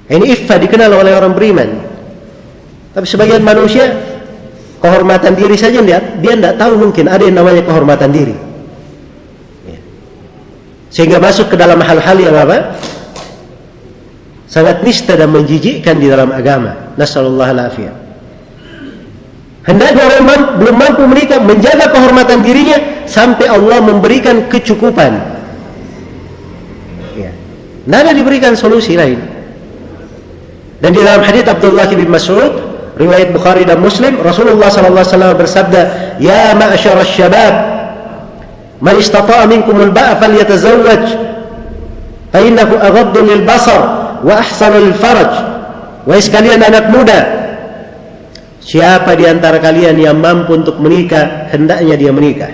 Ini iffah dikenal oleh orang beriman. Tapi sebagian manusia kehormatan diri saja dia dia tidak tahu mungkin ada yang namanya kehormatan diri. Ya. Sehingga masuk ke dalam hal-hal yang apa? Sangat nista dan menjijikkan di dalam agama. Nasallallahu alaihi Hendaknya orang mampu, belum mampu menikah menjaga kehormatan dirinya sampai Allah memberikan kecukupan. Ya. Nada diberikan solusi lain. Dan di dalam hadis Abdullah bin Mas'ud riwayat Bukhari dan Muslim Rasulullah sallallahu alaihi wasallam bersabda, "Ya ma'syar syabab, man istata'a minkum al-ba'a falyatazawwaj, fa innahu aghaddu lil basar wa ahsanu lil faraj." Wahai sekalian anak muda, Siapa di antara kalian yang mampu untuk menikah, hendaknya dia menikah.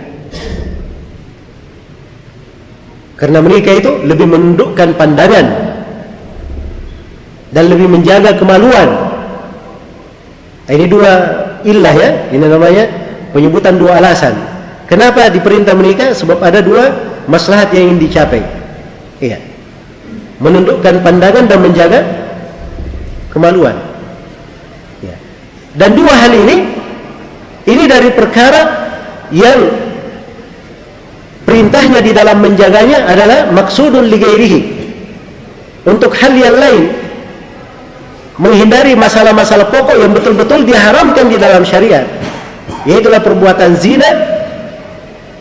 Karena menikah itu lebih menundukkan pandangan dan lebih menjaga kemaluan. Ini dua ilah ya, ini namanya penyebutan dua alasan. Kenapa diperintah menikah? Sebab ada dua maslahat yang ingin dicapai. Iya. Menundukkan pandangan dan menjaga kemaluan. Dan dua hal ini ini dari perkara yang perintahnya di dalam menjaganya adalah maksudul ligairihi untuk hal yang lain menghindari masalah-masalah pokok yang betul-betul diharamkan di dalam syariat yaitulah perbuatan zina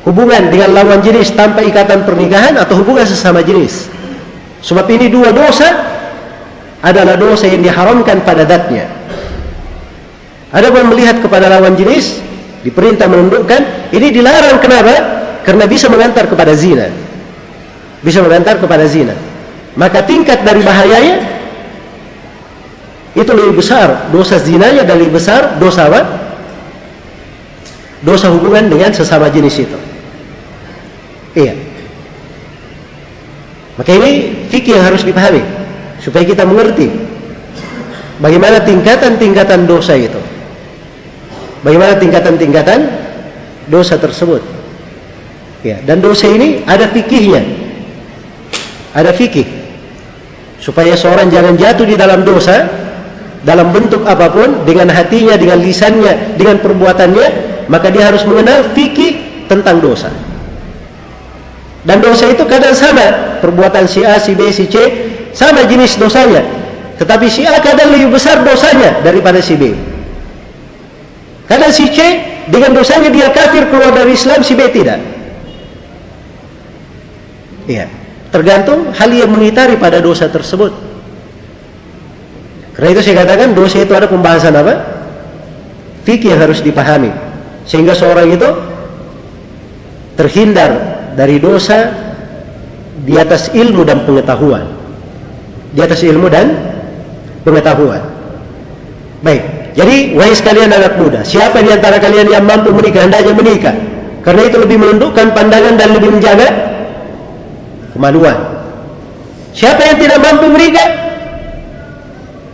hubungan dengan lawan jenis tanpa ikatan pernikahan atau hubungan sesama jenis sebab ini dua dosa adalah dosa yang diharamkan pada datnya Adapun melihat kepada lawan jenis diperintah menundukkan, ini dilarang kenapa? Karena bisa mengantar kepada zina. Bisa mengantar kepada zina. Maka tingkat dari bahayanya itu lebih besar dosa zinanya dan lebih besar dosa apa? Dosa hubungan dengan sesama jenis itu. Iya. Maka ini fikih yang harus dipahami supaya kita mengerti bagaimana tingkatan-tingkatan dosa itu. Bagaimana tingkatan-tingkatan dosa tersebut? Ya, dan dosa ini ada fikihnya. Ada fikih. Supaya seorang jangan jatuh di dalam dosa dalam bentuk apa pun dengan hatinya, dengan lisannya, dengan perbuatannya, maka dia harus mengenal fikih tentang dosa. Dan dosa itu kadang sama, perbuatan si A, si B, si C sama jenis dosanya. Tetapi si A kadang lebih besar dosanya daripada si B. Karena si C dengan dosanya dia kafir keluar dari Islam, si B tidak. Iya. Tergantung hal yang mengitari pada dosa tersebut. Karena itu saya katakan dosa itu ada pembahasan apa? Fikih yang harus dipahami. Sehingga seorang itu terhindar dari dosa di atas ilmu dan pengetahuan. Di atas ilmu dan pengetahuan. Baik. Jadi wahai sekalian anak muda, siapa di antara kalian yang mampu menikah hendaknya menikah. Karena itu lebih menundukkan pandangan dan lebih menjaga kemaluan. Siapa yang tidak mampu menikah?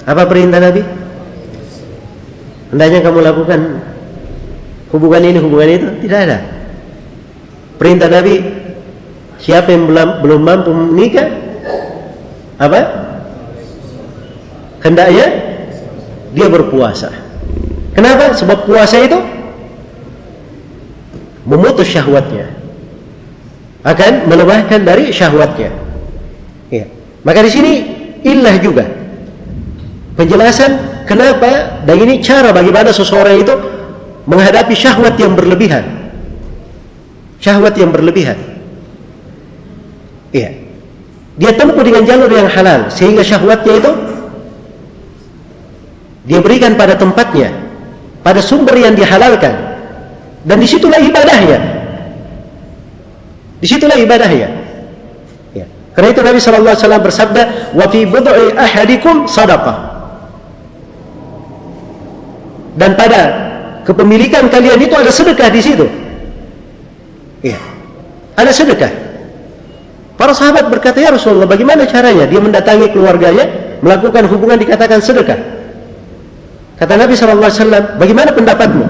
Apa perintah Nabi? hendaknya kamu lakukan hubungan ini hubungan itu? Tidak ada. Perintah Nabi siapa yang belum, belum mampu menikah? Apa? Hendaknya dia berpuasa. Kenapa? Sebab puasa itu memutus syahwatnya. Akan melebahkan dari syahwatnya. Ya. maka di sini illah juga penjelasan kenapa dan ini cara bagaimana seseorang itu menghadapi syahwat yang berlebihan. Syahwat yang berlebihan. Iya. Dia tempuh dengan jalur yang halal sehingga syahwatnya itu dia berikan pada tempatnya pada sumber yang dihalalkan. Dan di situlah ibadahnya. Di situlah ibadahnya. Ya. karena itu Nabi SAW bersabda wa fi bud'i ahadikum sadaqah dan pada kepemilikan kalian itu ada sedekah di situ. Iya. Ada sedekah. Para sahabat berkata, "Ya Rasulullah, bagaimana caranya dia mendatangi keluarganya, melakukan hubungan dikatakan sedekah?" Kata Nabi sallallahu alaihi wasallam, "Bagaimana pendapatmu?"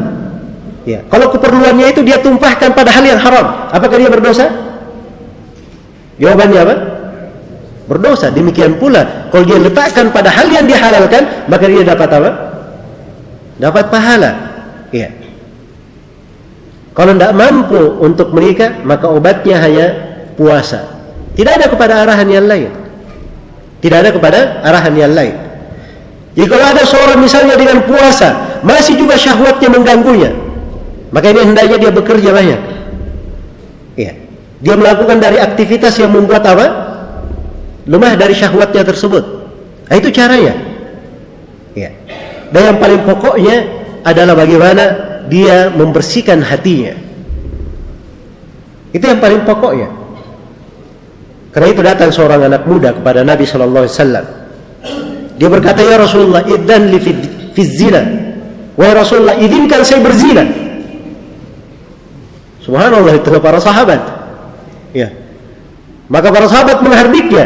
Ya, kalau keperluannya itu dia tumpahkan pada hal yang haram, apakah dia berdosa? Jawabannya apa? Berdosa. Demikian pula, kalau dia letakkan pada hal yang dihalalkan, maka dia dapat apa? Dapat pahala. Ya. Kalau tidak mampu untuk menikah, maka obatnya hanya puasa. Tidak ada kepada arahan yang lain. Tidak ada kepada arahan yang lain. Jika ada seorang misalnya dengan puasa, masih juga syahwatnya mengganggunya, maka ini hendaknya dia bekerja banyak. Ya. Dia melakukan dari aktivitas yang membuat apa? Lemah dari syahwatnya tersebut. Nah, itu caranya. Dan yang paling pokoknya adalah bagaimana dia membersihkan hatinya. Itu yang paling pokoknya. Karena itu datang seorang anak muda kepada Nabi Shallallahu Alaihi Wasallam. Dia berkata, Ya Rasulullah, idan li fi zina. Wahai Rasulullah, izinkan saya berzina. Subhanallah itu para sahabat. Ya. Maka para sahabat menghardiknya.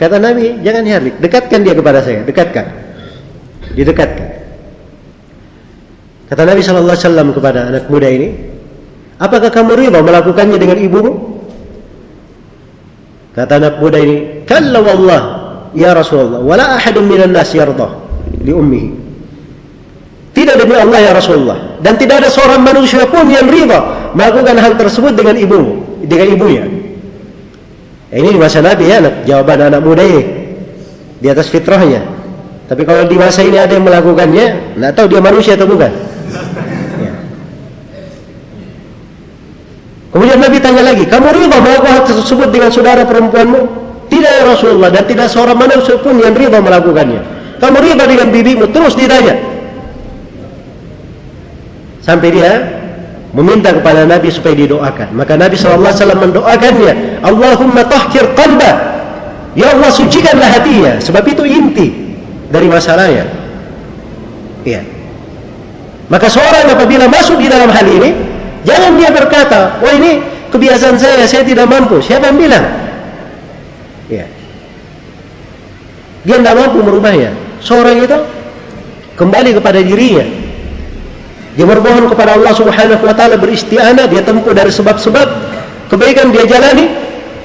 Kata Nabi, jangan hardik, dekatkan dia kepada saya, dekatkan. Didekatkan. Kata Nabi Shallallahu Alaihi Wasallam kepada anak muda ini, apakah kamu riba melakukannya dengan ibumu? Kata anak muda ini, kalau Allah, ya Rasulullah, wala ahadun minan nas yardah li ummihi. Tidak demi Allah ya Rasulullah dan tidak ada seorang manusia pun yang riba melakukan hal tersebut dengan ibumu, dengan ibunya. Ya, ini masa Nabi ya, anak, jawaban anak muda ini di atas fitrahnya. Tapi kalau di masa ini ada yang melakukannya, nggak tahu dia manusia atau bukan. Kemudian Nabi tanya lagi, kamu riba melakukan hal tersebut dengan saudara perempuanmu? Tidak ya Rasulullah dan tidak seorang manusia pun yang riba melakukannya. Kamu riba dengan bibimu terus ditanya. Sampai dia meminta kepada Nabi supaya didoakan. Maka Nabi SAW mendoakannya, Allahumma tahkir qalba. Ya Allah sucikanlah hatinya. Sebab itu inti dari masalahnya. Iya. Maka seorang apabila masuk di dalam hal ini, Jangan dia berkata, wah ini kebiasaan saya, saya tidak mampu. Siapa yang bilang? Ya. Dia tidak mampu merubahnya. Seorang itu kembali kepada dirinya. Dia bermohon kepada Allah Subhanahu wa taala beristianah, dia tempuh dari sebab-sebab kebaikan dia jalani,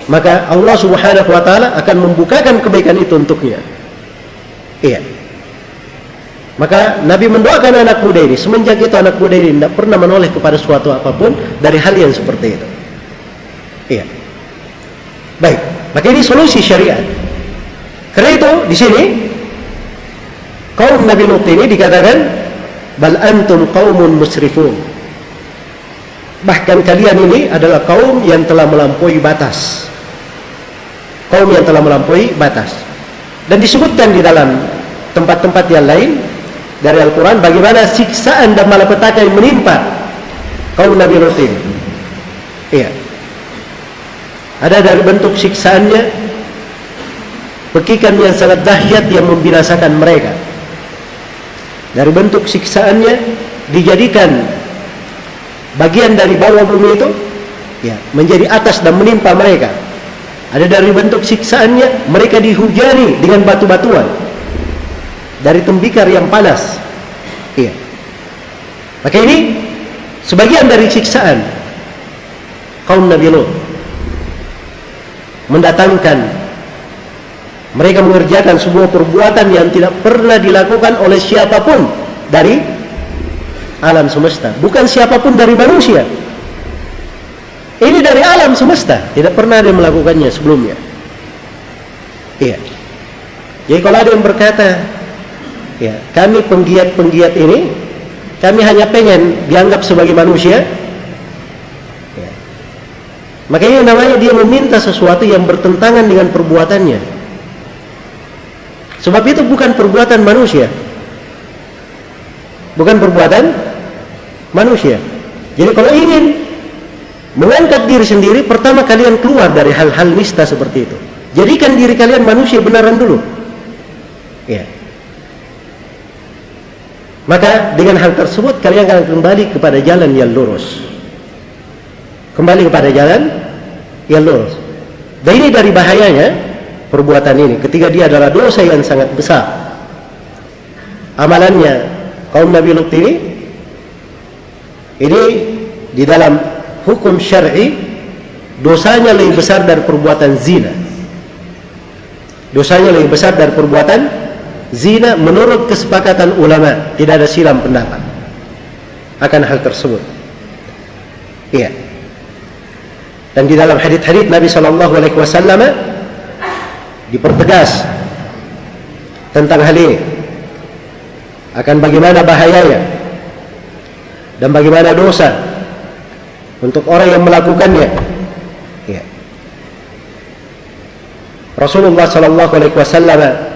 maka Allah Subhanahu wa taala akan membukakan kebaikan itu untuknya. Iya. Maka Nabi mendoakan anak muda ini semenjak itu anak muda ini tidak pernah menoleh kepada suatu apa pun dari hal yang seperti itu. Iya. Baik, maka ini solusi syariat. Karena itu di sini kaum Nabi Nuh ini dikatakan bal antum qaumun musrifun. Bahkan kalian ini adalah kaum yang telah melampaui batas. Kaum yang telah melampaui batas. Dan disebutkan di dalam tempat-tempat yang lain dari Al-Quran bagaimana siksaan dan malapetaka yang menimpa kaum Nabi Lut ini. Iya. Ada dari bentuk siksaannya pekikan yang sangat dahsyat yang membinasakan mereka. Dari bentuk siksaannya dijadikan bagian dari bawah bumi itu ya menjadi atas dan menimpa mereka. Ada dari bentuk siksaannya mereka dihujani dengan batu-batuan dari tembikar yang panas. Iya. Maka ini sebagian dari siksaan kaum Nabi Lut. Mendatangkan mereka mengerjakan sebuah perbuatan yang tidak pernah dilakukan oleh siapa pun dari alam semesta. Bukan siapa pun dari manusia. Ini dari alam semesta. Tidak pernah ada yang melakukannya sebelumnya. Iya. Jadi kalau ada yang berkata ya. Kami penggiat-penggiat ini kami hanya pengen dianggap sebagai manusia. Ya. makanya namanya dia meminta sesuatu yang bertentangan dengan perbuatannya. Sebab itu bukan perbuatan manusia. Bukan perbuatan manusia. Jadi kalau ingin mengangkat diri sendiri pertama kalian keluar dari hal-hal nista seperti itu. Jadikan diri kalian manusia benaran dulu maka dengan hal tersebut kalian akan kembali kepada jalan yang lurus. Kembali kepada jalan yang lurus. Dan ini dari bahayanya perbuatan ini ketika dia adalah dosa yang sangat besar. Amalannya kaum Nabi Lut ini ini di dalam hukum syar'i dosanya lebih besar dari perbuatan zina. Dosanya lebih besar dari perbuatan zina menurut kesepakatan ulama tidak ada silam pendapat akan hal tersebut. Iya. Dan di dalam hadis-hadis Nabi Shallallahu Alaihi Wasallam dipertegas tentang hal ini. Akan bagaimana bahayanya dan bagaimana dosa untuk orang yang melakukannya. Ya. Rasulullah Shallallahu Alaihi Wasallam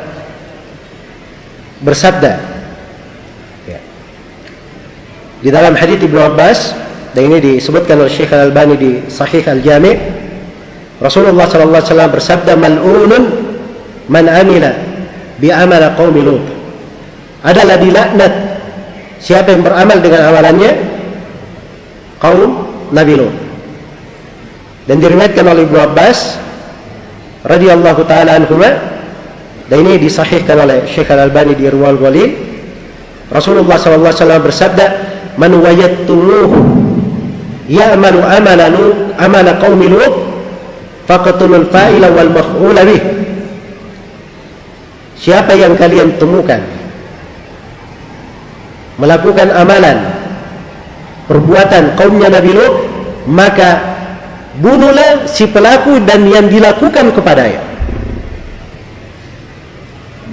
bersabda. Ya. di dalam hadis Ibnu Abbas dan ini disebutkan oleh Syekh Al-Albani di Sahih Al-Jami' Rasulullah sallallahu alaihi wasallam bersabda mal'unun man amila bi amal qaumi Lut. Adalah dilaknat siapa yang beramal dengan amalannya? Kaum Nabi Lut. Dan diriwayatkan oleh Ibnu Abbas radhiyallahu taala anhuma dan ini disahihkan oleh Syekh Al-Albani di Ruwal Ghalil. Rasulullah SAW bersabda man wajattumuhu ya'malu amala lut amala qaumi lut faqatulul fa'ila wal maf'ula bih. Siapa yang kalian temukan melakukan amalan perbuatan kaumnya Nabi Lut maka bunuhlah si pelaku dan yang dilakukan kepadanya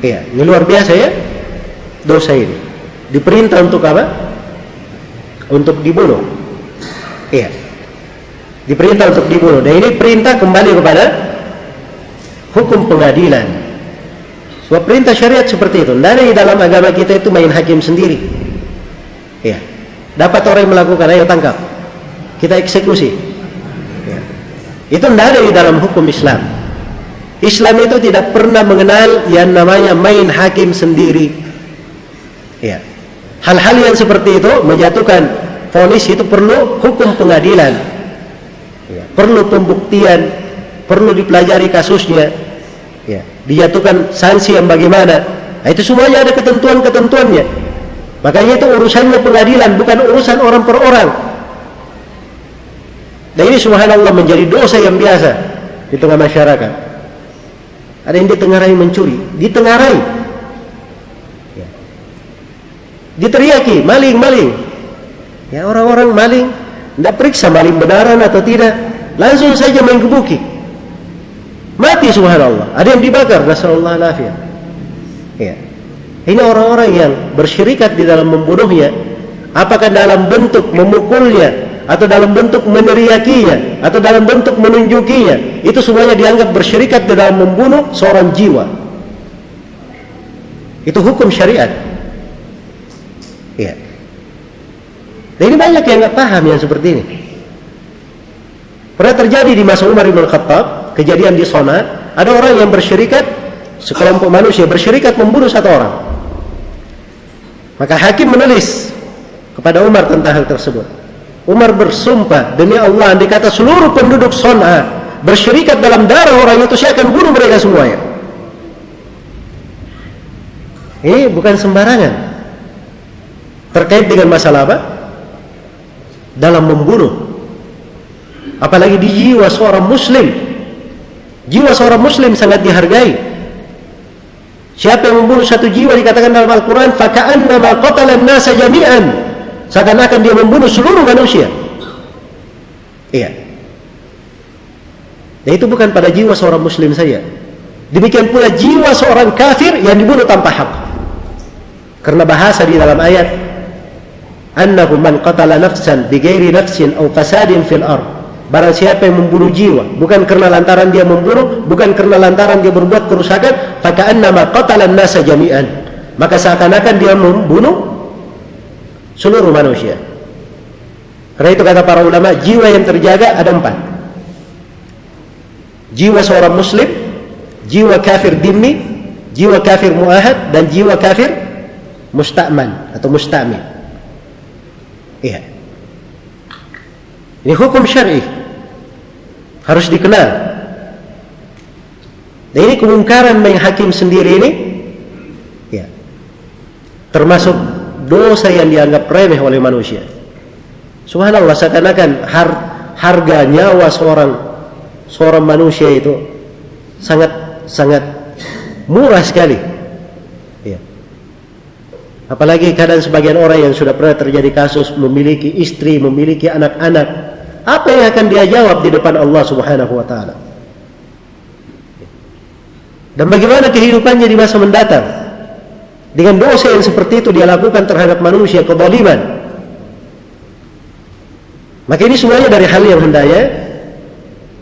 Iya, ini luar biasa ya dosa ini. Diperintah untuk apa? Untuk dibunuh. Iya. Diperintah untuk dibunuh. Dan ini perintah kembali kepada hukum pengadilan. Sebab perintah syariat seperti itu. Ada di dalam agama kita itu main hakim sendiri. Iya. Dapat orang yang melakukan, ayo tangkap. Kita eksekusi. Ya. Itu tidak ada di dalam hukum Islam. Islam itu tidak pernah mengenal yang namanya main hakim sendiri. Ya. Hal-hal yang seperti itu menjatuhkan vonis itu perlu hukum pengadilan. Ya. Perlu pembuktian, perlu dipelajari kasusnya. Ya. Dijatuhkan sanksi yang bagaimana. Nah, itu semuanya ada ketentuan-ketentuannya. Makanya itu urusannya pengadilan, bukan urusan orang per orang. Dan ini subhanallah menjadi dosa yang biasa di tengah masyarakat. Ada yang ditengarai mencuri, ditengarai. Ya. Diteriaki, maling, maling. Ya orang-orang maling, tidak periksa maling benaran atau tidak, langsung saja main kebuki. Mati subhanallah. Ada yang dibakar, nasallallahu alaihi Ya. Ini orang-orang yang bersyirikat di dalam membunuhnya, apakah dalam bentuk memukulnya atau dalam bentuk meneriakinya atau dalam bentuk menunjukinya. Itu semuanya dianggap bersyirikat dalam membunuh seorang jiwa. Itu hukum syariat. Ya dan ini banyak yang nggak paham yang seperti ini. Pernah terjadi di masa Umar bin Khattab kejadian di Sona ada orang yang bersyirikat sekelompok manusia bersyirikat membunuh satu orang. Maka hakim menulis kepada Umar tentang hal tersebut Umar bersumpah demi Allah andai kata seluruh penduduk Son'a bersyirikat dalam darah orang itu saya akan bunuh mereka semuanya. Ini bukan sembarangan. Terkait dengan masalah apa? dalam membunuh apalagi di jiwa seorang muslim jiwa seorang muslim sangat dihargai siapa yang membunuh satu jiwa dikatakan dalam Al-Quran faka'annama qatala nasa jami'an seakan-akan dia membunuh seluruh manusia. Iya. Dan itu bukan pada jiwa seorang muslim saja. Demikian pula jiwa seorang kafir yang dibunuh tanpa hak. Karena bahasa di dalam ayat annahu man qatala nafsan bighairi nafsin aw fasadin fil ard. Barang siapa yang membunuh jiwa bukan karena lantaran dia membunuh bukan karena lantaran dia berbuat kerusakan faka'annama qatala nasa jami'an. Maka seakan-akan dia membunuh seluruh manusia karena itu kata para ulama jiwa yang terjaga ada empat jiwa seorang muslim jiwa kafir dimmi jiwa kafir muahad dan jiwa kafir musta'man atau musta'min Iya. Ini hukum syar'i. Harus dikenal. Dan ini kemungkaran main hakim sendiri ini ya. Termasuk dosa yang dianggap remeh oleh manusia. Subhanallah seakan-akan har, harga nyawa seorang seorang manusia itu sangat sangat murah sekali. Apalagi kadang sebagian orang yang sudah pernah terjadi kasus memiliki istri, memiliki anak-anak, apa yang akan dia jawab di depan Allah Subhanahu wa taala? Dan bagaimana kehidupannya di masa mendatang? Dengan dosa yang seperti itu dia lakukan terhadap manusia kezaliman. Maka ini semuanya dari hal yang hendaknya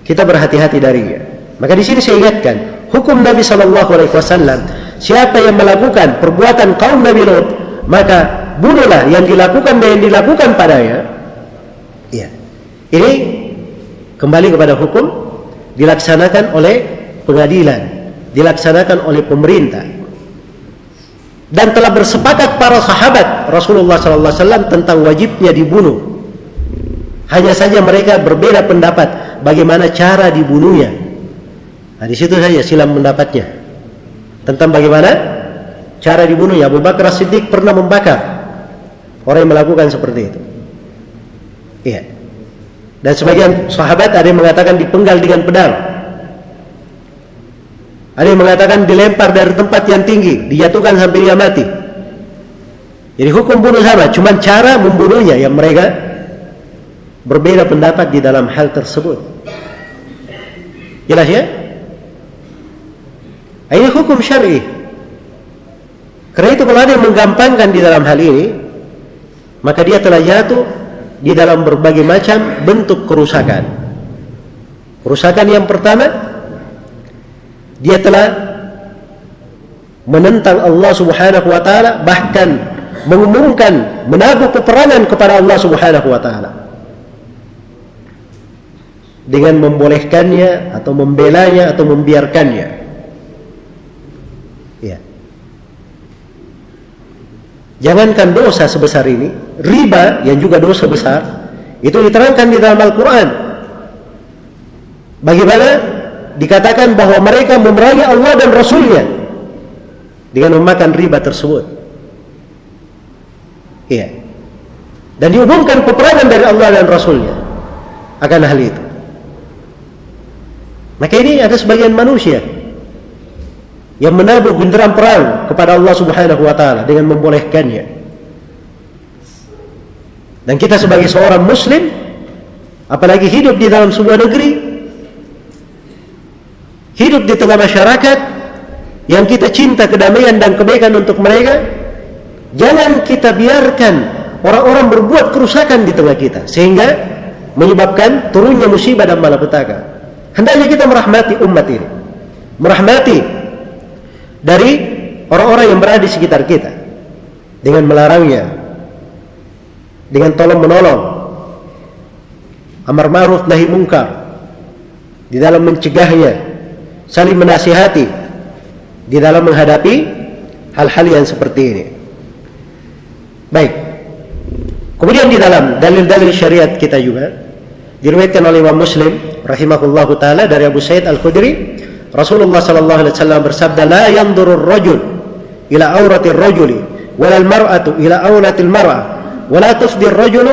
kita berhati-hati darinya. Maka di sini saya ingatkan, hukum Nabi Shallallahu alaihi wasallam Siapa yang melakukan perbuatan kaum Nabi Lot, maka bunuhlah yang dilakukan dan yang dilakukan padanya. Iya. Ini kembali kepada hukum dilaksanakan oleh pengadilan, dilaksanakan oleh pemerintah. Dan telah bersepakat para sahabat Rasulullah SAW tentang wajibnya dibunuh. Hanya saja mereka berbeda pendapat bagaimana cara dibunuhnya. Nah, di situ saja silam pendapatnya. Tentang bagaimana cara dibunuhnya. Abu Bakar Siddiq pernah membakar orang yang melakukan seperti itu. Iya. Dan sebagian sahabat ada yang mengatakan dipenggal dengan pedang ada yang mengatakan dilempar dari tempat yang tinggi dijatuhkan sampai dia mati jadi hukum bunuh sama cuma cara membunuhnya yang mereka berbeda pendapat di dalam hal tersebut jelas ya ini hukum syar'i. Karena itu kalau ada yang menggampangkan di dalam hal ini, maka dia telah jatuh di dalam berbagai macam bentuk kerusakan. Kerusakan yang pertama, dia telah menentang Allah Subhanahu wa taala bahkan mengumumkan menabuh peperangan kepada Allah Subhanahu wa taala. Dengan membolehkannya atau membelanya atau membiarkannya. Jangankan dosa sebesar ini, riba yang juga dosa besar, itu diterangkan di dalam Al-Quran. Bagaimana dikatakan bahwa mereka memerangi Allah dan Rasulnya dengan memakan riba tersebut. Iya. Dan diumumkan peperangan dari Allah dan Rasulnya akan hal itu. Maka ini ada sebagian manusia yang menabur genderang perang kepada Allah Subhanahu wa taala dengan membolehkannya. Dan kita sebagai seorang muslim apalagi hidup di dalam sebuah negeri hidup di tengah masyarakat yang kita cinta kedamaian dan kebaikan untuk mereka jangan kita biarkan orang-orang berbuat kerusakan di tengah kita sehingga menyebabkan turunnya musibah dan malapetaka. Hendaknya kita merahmati umat ini. Merahmati dari orang-orang yang berada di sekitar kita dengan melarangnya dengan tolong menolong amar ma'ruf nahi mungkar di dalam mencegahnya saling menasihati di dalam menghadapi hal-hal yang seperti ini. Baik. Kemudian di dalam dalil-dalil syariat kita juga diriwayatkan oleh Imam Muslim rahimahullahu taala dari Abu Sa'id Al-Khudri Rasulullah sallallahu alaihi wasallam bersabda la yanzurur rajul ila auratir rajuli wala al mar'atu ila auratil mar'ah wala tufdi ar-rajulu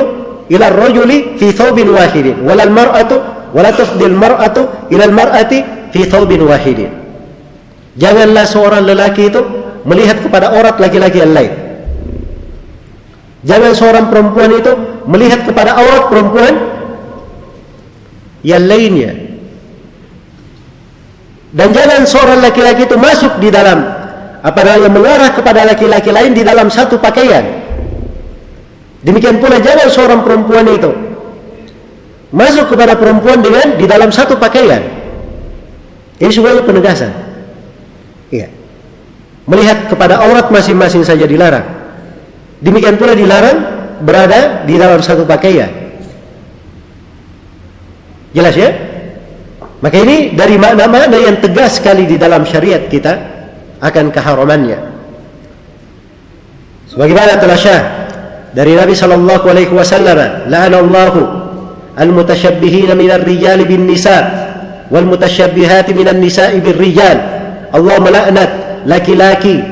ila ar-rajuli fi thawbin wahidin wala al-mar'atu wala tafdi al-mar'atu ila al-mar'ati fi thawbin wahidin. Janganlah seorang lelaki itu melihat kepada aurat laki-laki yang lain. Jangan seorang perempuan itu melihat kepada aurat perempuan yang lainnya. Dan jangan seorang laki-laki itu masuk di dalam apa namanya mengarah kepada laki-laki lain di dalam satu pakaian. Demikian pula jangan seorang perempuan itu masuk kepada perempuan dengan di dalam satu pakaian. Ini sebenarnya penegasan. Iya. Melihat kepada aurat masing-masing saja dilarang. Demikian pula dilarang berada di dalam satu pakaian. Jelas ya? Maka ini dari makna-makna yang tegas sekali di dalam syariat kita akan keharamannya. Sebagaimana telah syah dari Nabi sallallahu alaihi wasallam la'anallahu al-mutashabbihin min ar-rijal bin nisa wal mutashabbihat min an-nisa'i bir rijal Allah melaknat laki-laki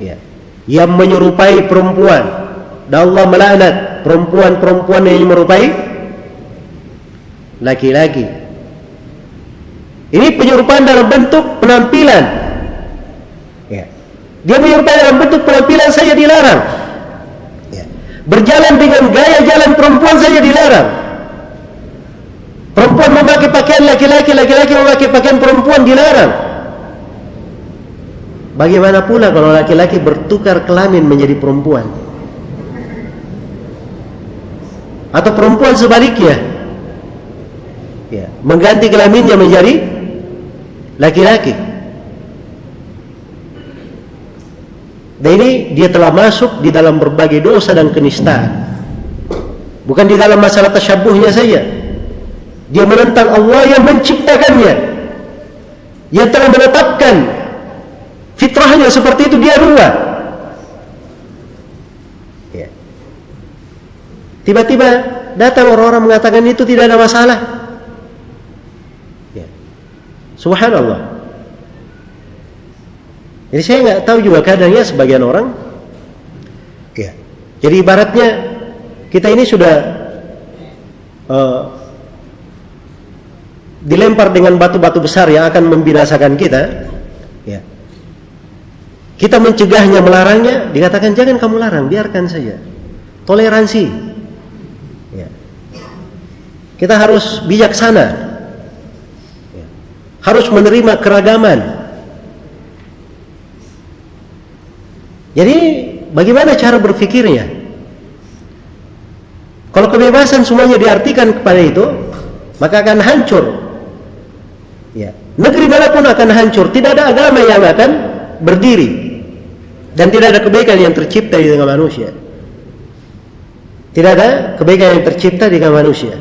ya, yang menyerupai perempuan dan Allah melaknat perempuan-perempuan yang menyerupai laki-laki ini penyerupaan dalam bentuk penampilan ya. dia menyerupai dalam bentuk penampilan saja dilarang Berjalan dengan gaya jalan perempuan saja dilarang. Perempuan memakai pakaian laki-laki, laki-laki memakai pakaian perempuan dilarang. Bagaimana pula kalau laki-laki bertukar kelamin menjadi perempuan? Atau perempuan sebaliknya? Ya, mengganti kelaminnya menjadi laki-laki. Dan ini dia telah masuk di dalam berbagai dosa dan kenistaan. Bukan di dalam masalah tasyabuhnya saja. Dia menentang Allah yang menciptakannya. Yang telah menetapkan fitrahnya seperti itu dia rubah. Ya. Tiba-tiba datang orang-orang mengatakan itu tidak ada masalah. Ya. Subhanallah. Jadi saya nggak tahu juga kadarnya sebagian orang. Ya. Jadi ibaratnya kita ini sudah uh, dilempar dengan batu-batu besar yang akan membinasakan kita. Ya. Kita mencegahnya, melarangnya, dikatakan jangan kamu larang, biarkan saja. Toleransi. Ya. Kita harus bijaksana. Ya. Harus menerima keragaman. Jadi bagaimana cara berpikirnya? Kalau kebebasan semuanya diartikan kepada itu, maka akan hancur. Ya. Negeri mana pun akan hancur. Tidak ada agama yang akan berdiri. Dan tidak ada kebaikan yang tercipta di tengah manusia. Tidak ada kebaikan yang tercipta di tengah manusia.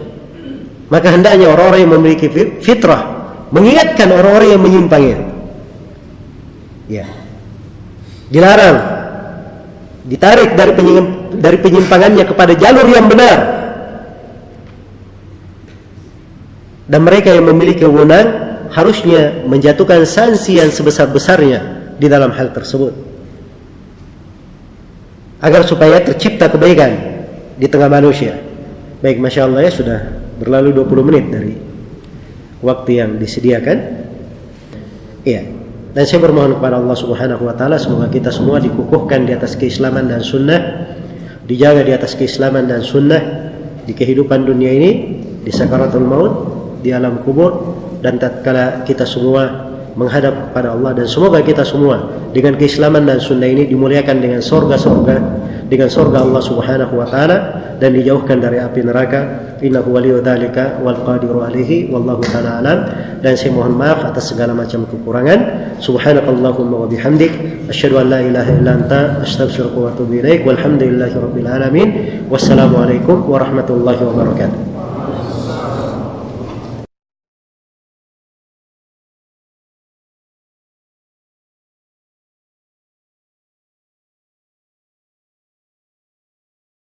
Maka hendaknya orang-orang yang memiliki fitrah mengingatkan orang-orang yang menyimpangnya. Ya. Dilarang ditarik dari dari penyimpangannya kepada jalur yang benar dan mereka yang memiliki wewenang harusnya menjatuhkan sanksi yang sebesar-besarnya di dalam hal tersebut. Agar supaya tercipta kebaikan di tengah manusia. Baik Masya Allah ya sudah berlalu 20 menit dari waktu yang disediakan. Iya. Dan saya bermohon kepada Allah Subhanahu wa taala semoga kita semua dikukuhkan di atas keislaman dan sunnah, dijaga di atas keislaman dan sunnah di kehidupan dunia ini, di sakaratul maut, di alam kubur dan tatkala kita semua menghadap kepada Allah dan semoga kita semua dengan keislaman dan sunnah ini dimuliakan dengan sorga-sorga dengan sorga Allah Subhanahu wa taala dan dijauhkan dari api neraka. Innahu waliyu dzalika wal qadiru alaihi wallahu taala alam. Dan saya mohon maaf atas segala macam kekurangan. Subhanakallahumma wa bihamdik. Asyhadu an la ilaha illa anta astaghfiruka wa atubu ilaik. Walhamdulillahi rabbil alamin. Wassalamu alaikum warahmatullahi wabarakatuh